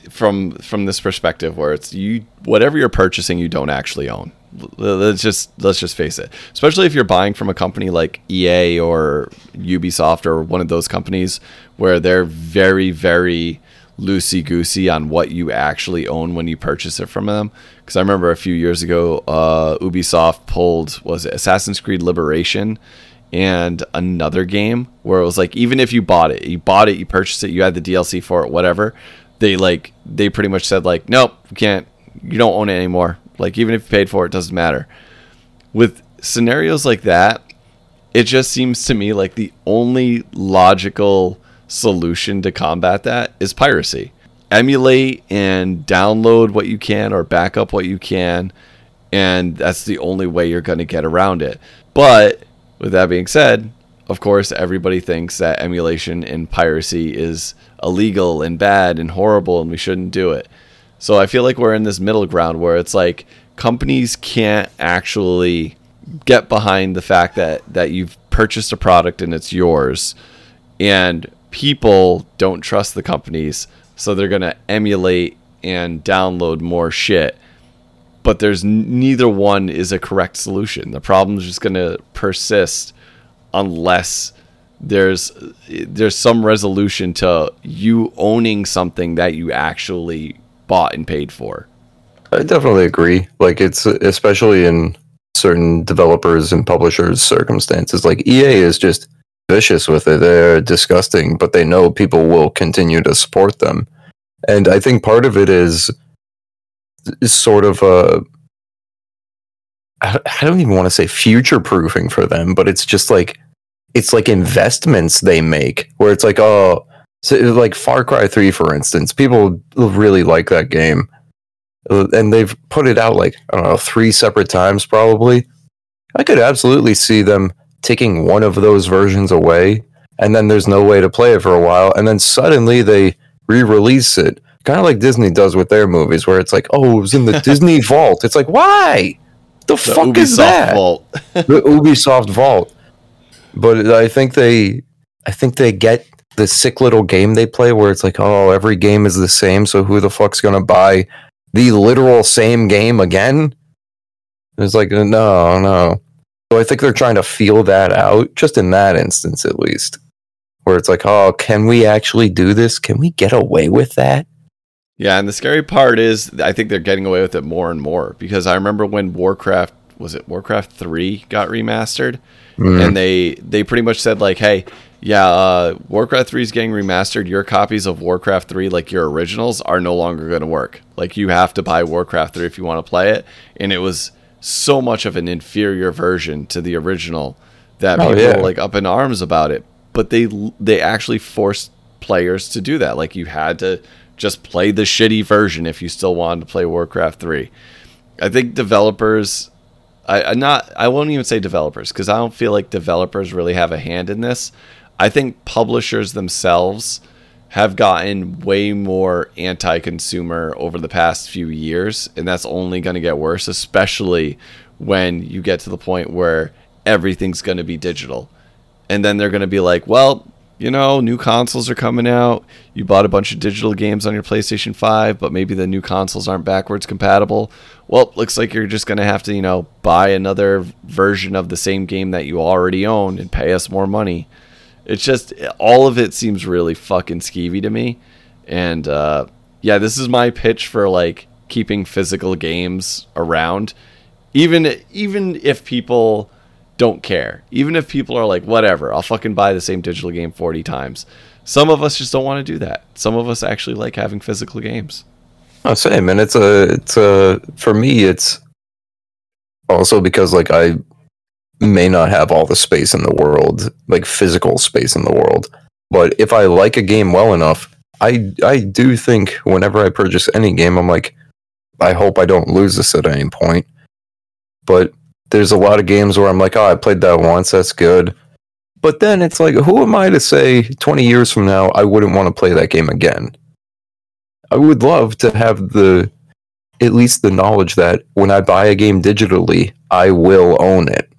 from from this perspective where it's you whatever you're purchasing you don't actually own. Let's just let's just face it. Especially if you're buying from a company like EA or Ubisoft or one of those companies where they're very very loosey goosey on what you actually own when you purchase it from them. Because I remember a few years ago, uh, Ubisoft pulled was it Assassin's Creed Liberation and another game where it was like even if you bought it, you bought it, you purchased it, you had the DLC for it, whatever. They like they pretty much said like, nope, you can't, you don't own it anymore. Like even if you paid for it, it doesn't matter. With scenarios like that, it just seems to me like the only logical solution to combat that is piracy. Emulate and download what you can or back up what you can, and that's the only way you're going to get around it. But with that being said, of course, everybody thinks that emulation and piracy is illegal and bad and horrible and we shouldn't do it. So I feel like we're in this middle ground where it's like companies can't actually get behind the fact that that you've purchased a product and it's yours. And people don't trust the companies so they're going to emulate and download more shit. But there's neither one is a correct solution. The problem is just going to persist unless there's there's some resolution to you owning something that you actually bought and paid for I definitely agree. Like it's especially in certain developers and publishers circumstances. Like EA is just vicious with it. They're disgusting, but they know people will continue to support them. And I think part of it is, is sort of a I I don't even want to say future proofing for them, but it's just like it's like investments they make where it's like oh so like Far Cry 3 for instance people really like that game and they've put it out like I don't know three separate times probably. I could absolutely see them taking one of those versions away, and then there's no way to play it for a while, and then suddenly they re-release it, kind of like Disney does with their movies, where it's like, oh, it was in the Disney Vault. It's like, why? The, the fuck is that? vault the Ubisoft Vault. But I think they, I think they get the sick little game they play where it's like, oh, every game is the same, so who the fuck's gonna buy the literal same game again? It's like, no, no. So I think they're trying to feel that out, just in that instance at least, where it's like, oh, can we actually do this? Can we get away with that? Yeah, and the scary part is I think they're getting away with it more and more because I remember when Warcraft was it Warcraft three got remastered, Mm. and they they pretty much said like, hey, yeah, uh, Warcraft three is getting remastered. Your copies of Warcraft three, like your originals, are no longer going to work. Like you have to buy Warcraft three if you want to play it, and it was so much of an inferior version to the original that Oh, people yeah. were like up in arms about it. But they they actually forced players to do that. Like you had to just play the shitty version if you still wanted to play Warcraft 3. I think developers I, I not I won't even say developers because I don't feel like developers really have a hand in this. I think publishers themselves have gotten way more anti-consumer over the past few years and that's only going to get worse especially when you get to the point where everything's going to be digital and then they're going to be like, well, you know, new consoles are coming out. You bought a bunch of digital games on your PlayStation 5, but maybe the new consoles aren't backwards compatible. Well, looks like you're just going to have to, you know, buy another version of the same game that you already own and pay us more money. It's just all of it seems really fucking skeevy to me. And uh, yeah, this is my pitch for like keeping physical games around even even if people don't care. Even if people are like whatever i'll fucking buy the same digital game 40 times. Some of us just don't want to do that. Some of us actually like having physical games. Oh, same, and it's a, it's a, for me, it's also because like I may not have all the space in the world, like physical space in the world, but if I like a game well enough, I, I do think whenever I purchase any game, I'm like, I hope I don't lose this at any point. But there's a lot of games where I'm like, oh, I played that once, that's good. But then it's like, who am I to say 20 years from now I wouldn't want to play that game again? I would love to have the at least the knowledge that when I buy a game digitally, I will own it.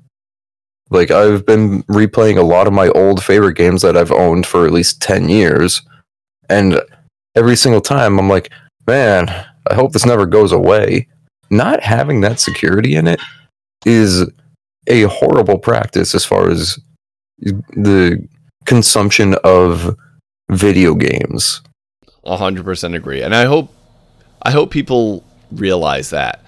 Like I've been replaying a lot of my old favorite games that I've owned for at least 10 years and every single time I'm like, man, I hope this never goes away. Not having that security in it is a horrible practice as far as the consumption of video games. 100% agree. And i hope i hope people realize that.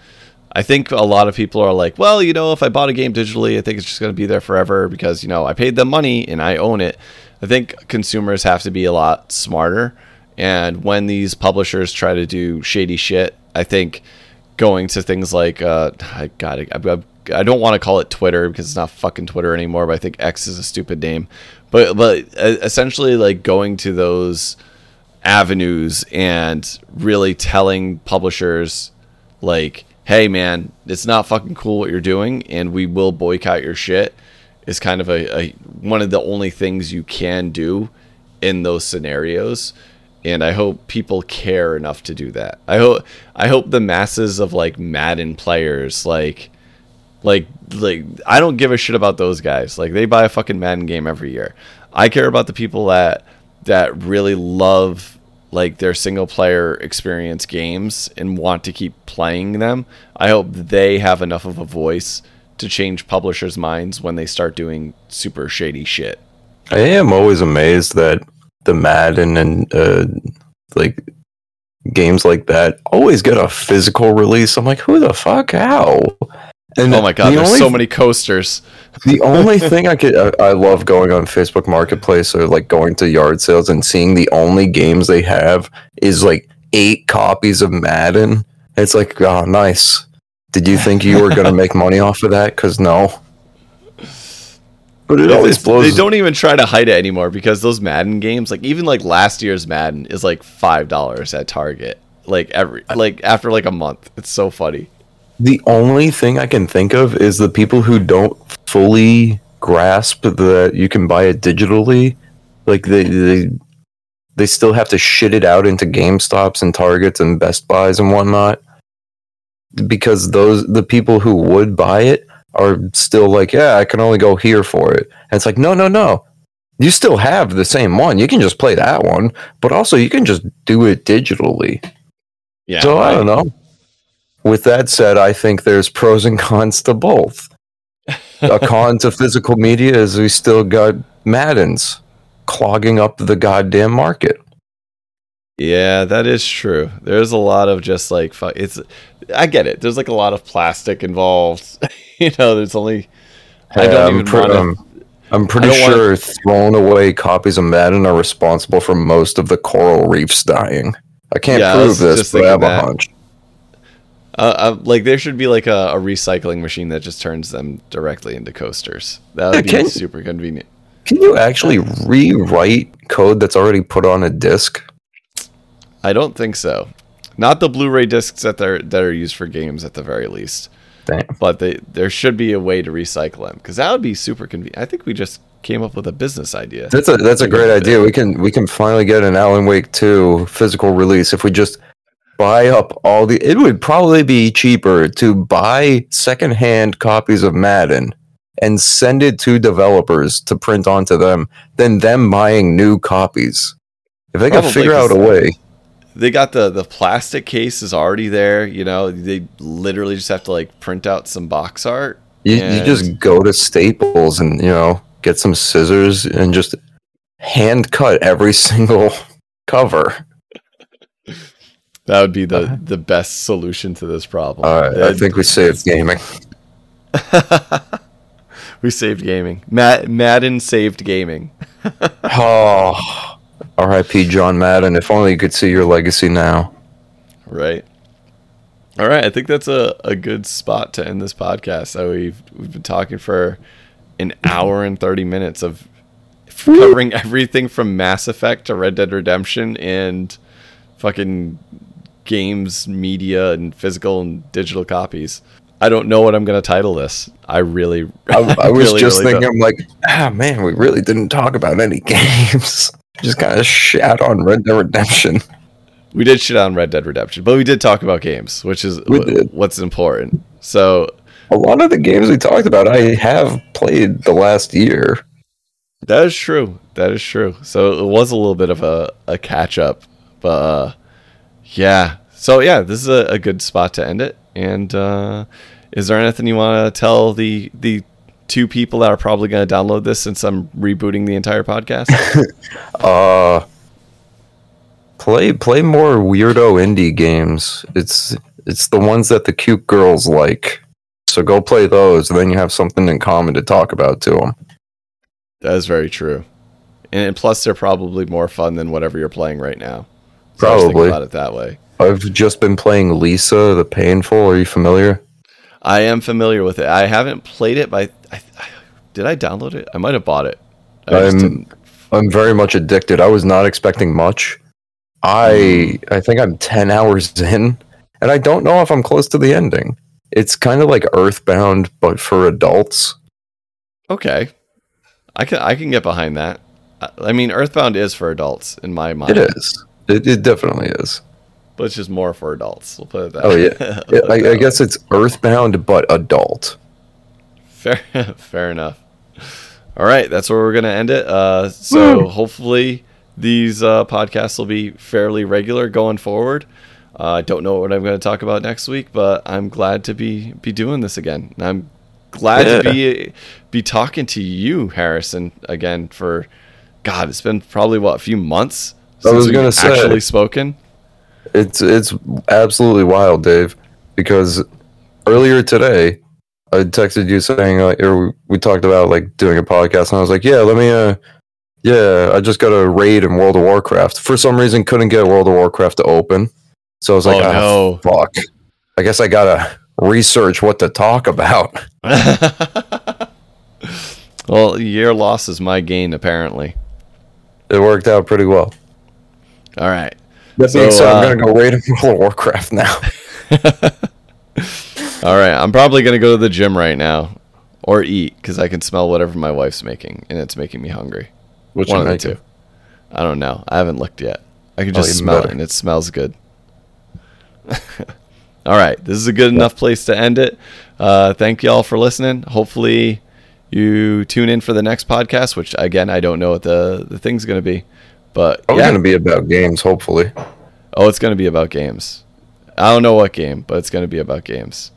I think a lot of people are like well you know if i bought a game digitally i think it's just going to be there forever because you know i paid them money and i own it. I think consumers have to be a lot smarter. And when these publishers try to do shady shit i think going to things like uh i got it I, I, don't want to call it twitter because it's not fucking twitter anymore but i think x is a stupid name. But but essentially like going to those avenues and really telling publishers like hey man it's not fucking cool what you're doing and we will boycott your shit is kind of a, a one of the only things you can do in those scenarios. And i hope people care enough to do that. I hope i hope the masses of like madden players like like like I don't give a shit about those guys. Like they buy a fucking Madden game every year. I care about the people that that really love like their single player experience games and want to keep playing them. I hope they have enough of a voice to change publishers' minds when they start doing super shady shit. I am always amazed that the Madden and uh, like games like that always get a physical release. I'm like, who the fuck? How? And Oh my god, the there's only, so many coasters. The only thing I could, I, I love going on Facebook Marketplace or like going to yard sales and seeing the only games they have is like eight copies of Madden. It's like, oh, nice. Did you think you were gonna make money off of that? Because no. But it always blows. They don't even try to hide it anymore because those Madden games, like even like last year's Madden, is like five dollars at Target. Like every like after like a month. It's so funny. The only thing I can think of is the people who don't fully grasp that you can buy it digitally. Like they they they still have to shit it out into GameStops and Targets and Best Buys and whatnot. Because those the people who would buy it are still like, yeah, I can only go here for it. And it's like, no, no, no. You still have the same one. You can just play that one, but also you can just do it digitally. Yeah. So I don't know. With that said, I think there's pros and cons to both. A con to physical media is we still got Maddens clogging up the goddamn market. Yeah, that is true. There's a lot of just like it's. I get it. There's like a lot of plastic involved. you know, there's only. I don't I'm even pre- want to. um, I'm pretty don't wanna- sure thrown away copies of Madden are responsible for most of the coral reefs dying. I can't Yeah, prove was this, but I have thinking a hunch. Uh, uh, like there should be like a, a recycling machine that just turns them directly into coasters. That would Yeah, be can- super convenient. Can you actually rewrite code that's already put on a disc? I don't think so. Not the Blu-ray discs that are that are used for games at the very least. But they, there should be a way to recycle them because that would be super convenient. I think we just came up with a business idea. That's a that's a great idea. We can we can finally get an Alan Wake 2 physical release if we just buy up all the it would probably be cheaper to buy secondhand copies of Madden and send it to developers to print onto them than them buying new copies. If they can Probably, figure out a way. They got the the plastic case is already there. You know, they literally just have to like print out some box art. You, you just go to Staples and you know get some scissors and just hand cut every single cover. That would be the uh-huh. the best solution to this problem. All right, I That'd- think we saved gaming. we saved gaming. Matt Madden saved gaming. Oh, R.I.P. John Madden. If only you could see your legacy now. Right. All right. I think that's a, a good spot to end this podcast. So we've we've been talking for an hour and thirty minutes of covering everything from Mass Effect to Red Dead Redemption and fucking games, media, and physical and digital copies. I don't know what I'm gonna title this. I really, I, I was really, just really thinking, don't. I'm like, ah, man, we really didn't talk about any games. just kind of shat on Red Dead Redemption. We did shit on Red Dead Redemption, but we did talk about games, which is did. what's important. So A lot of the games we talked about, I have played the last year. That is true. That is true. So it was a little bit of a, a catch up, but uh, yeah. So yeah, this is a, a good spot to end it. And uh, is there anything you want to tell the the two people that are probably going to download this since I'm rebooting the entire podcast? Uh, play play more weirdo indie games. It's it's the ones that the cute girls like. So go play those, and then you have something in common to talk about to them. that is very true. And plus, they're probably more fun than whatever you're playing right now. So I was Probably. about it that way. I've just been playing Lisa the Painful. Are you familiar? I am familiar with it. I haven't played it, but I, I, did I download it? I might have bought it. I I'm I'm very much addicted. I was not expecting much. I mm. I think I'm 10 hours in and I don't know if I'm close to the ending. It's kind of like Earthbound but for adults. Okay, I can I can get behind that. I mean, Earthbound is for adults in my mind. It is. It, it definitely is. but it's just more for adults. We'll put it that. Oh way. yeah. Yeah, I, I guess it's Earthbound but adult. fair fair enough. All right, that's where we're gonna end it. Uh, so hopefully these uh, podcasts will be fairly regular going forward. Uh, I don't know what I'm going to talk about next week, but I'm glad to be be doing this again. And I'm glad to be be talking to you, Harrison, again for God. It's been probably what a few months I was gonna say. actually spoken. It's it's absolutely wild, Dave, because earlier today I texted you saying like or we- we talked about like doing a podcast and I was like, "Yeah, let me uh yeah, I just got a raid in World of Warcraft. For some reason couldn't get World of Warcraft to open. So I was like, oh "Ah, no! fuck. I guess I got to research what to talk about." well, your loss is my gain, apparently. It worked out pretty well. All right. That So, being uh, I'm going to go raid World of Warcraft now. All right. I'm probably going to go to the gym right now or eat because I can smell whatever my wife's making and it's making me hungry. Which One of the two. I don't know. I haven't looked yet. I can Oh, just smell better. it and it smells good. all right. This is a good enough place to end it. Uh, thank you all for listening. Hopefully you tune in for the next podcast, which again, I don't know what the, the thing's going to be. But Probably yeah. going to be about games, hopefully. Oh, it's going to be about games. I don't know what game, but it's going to be about games.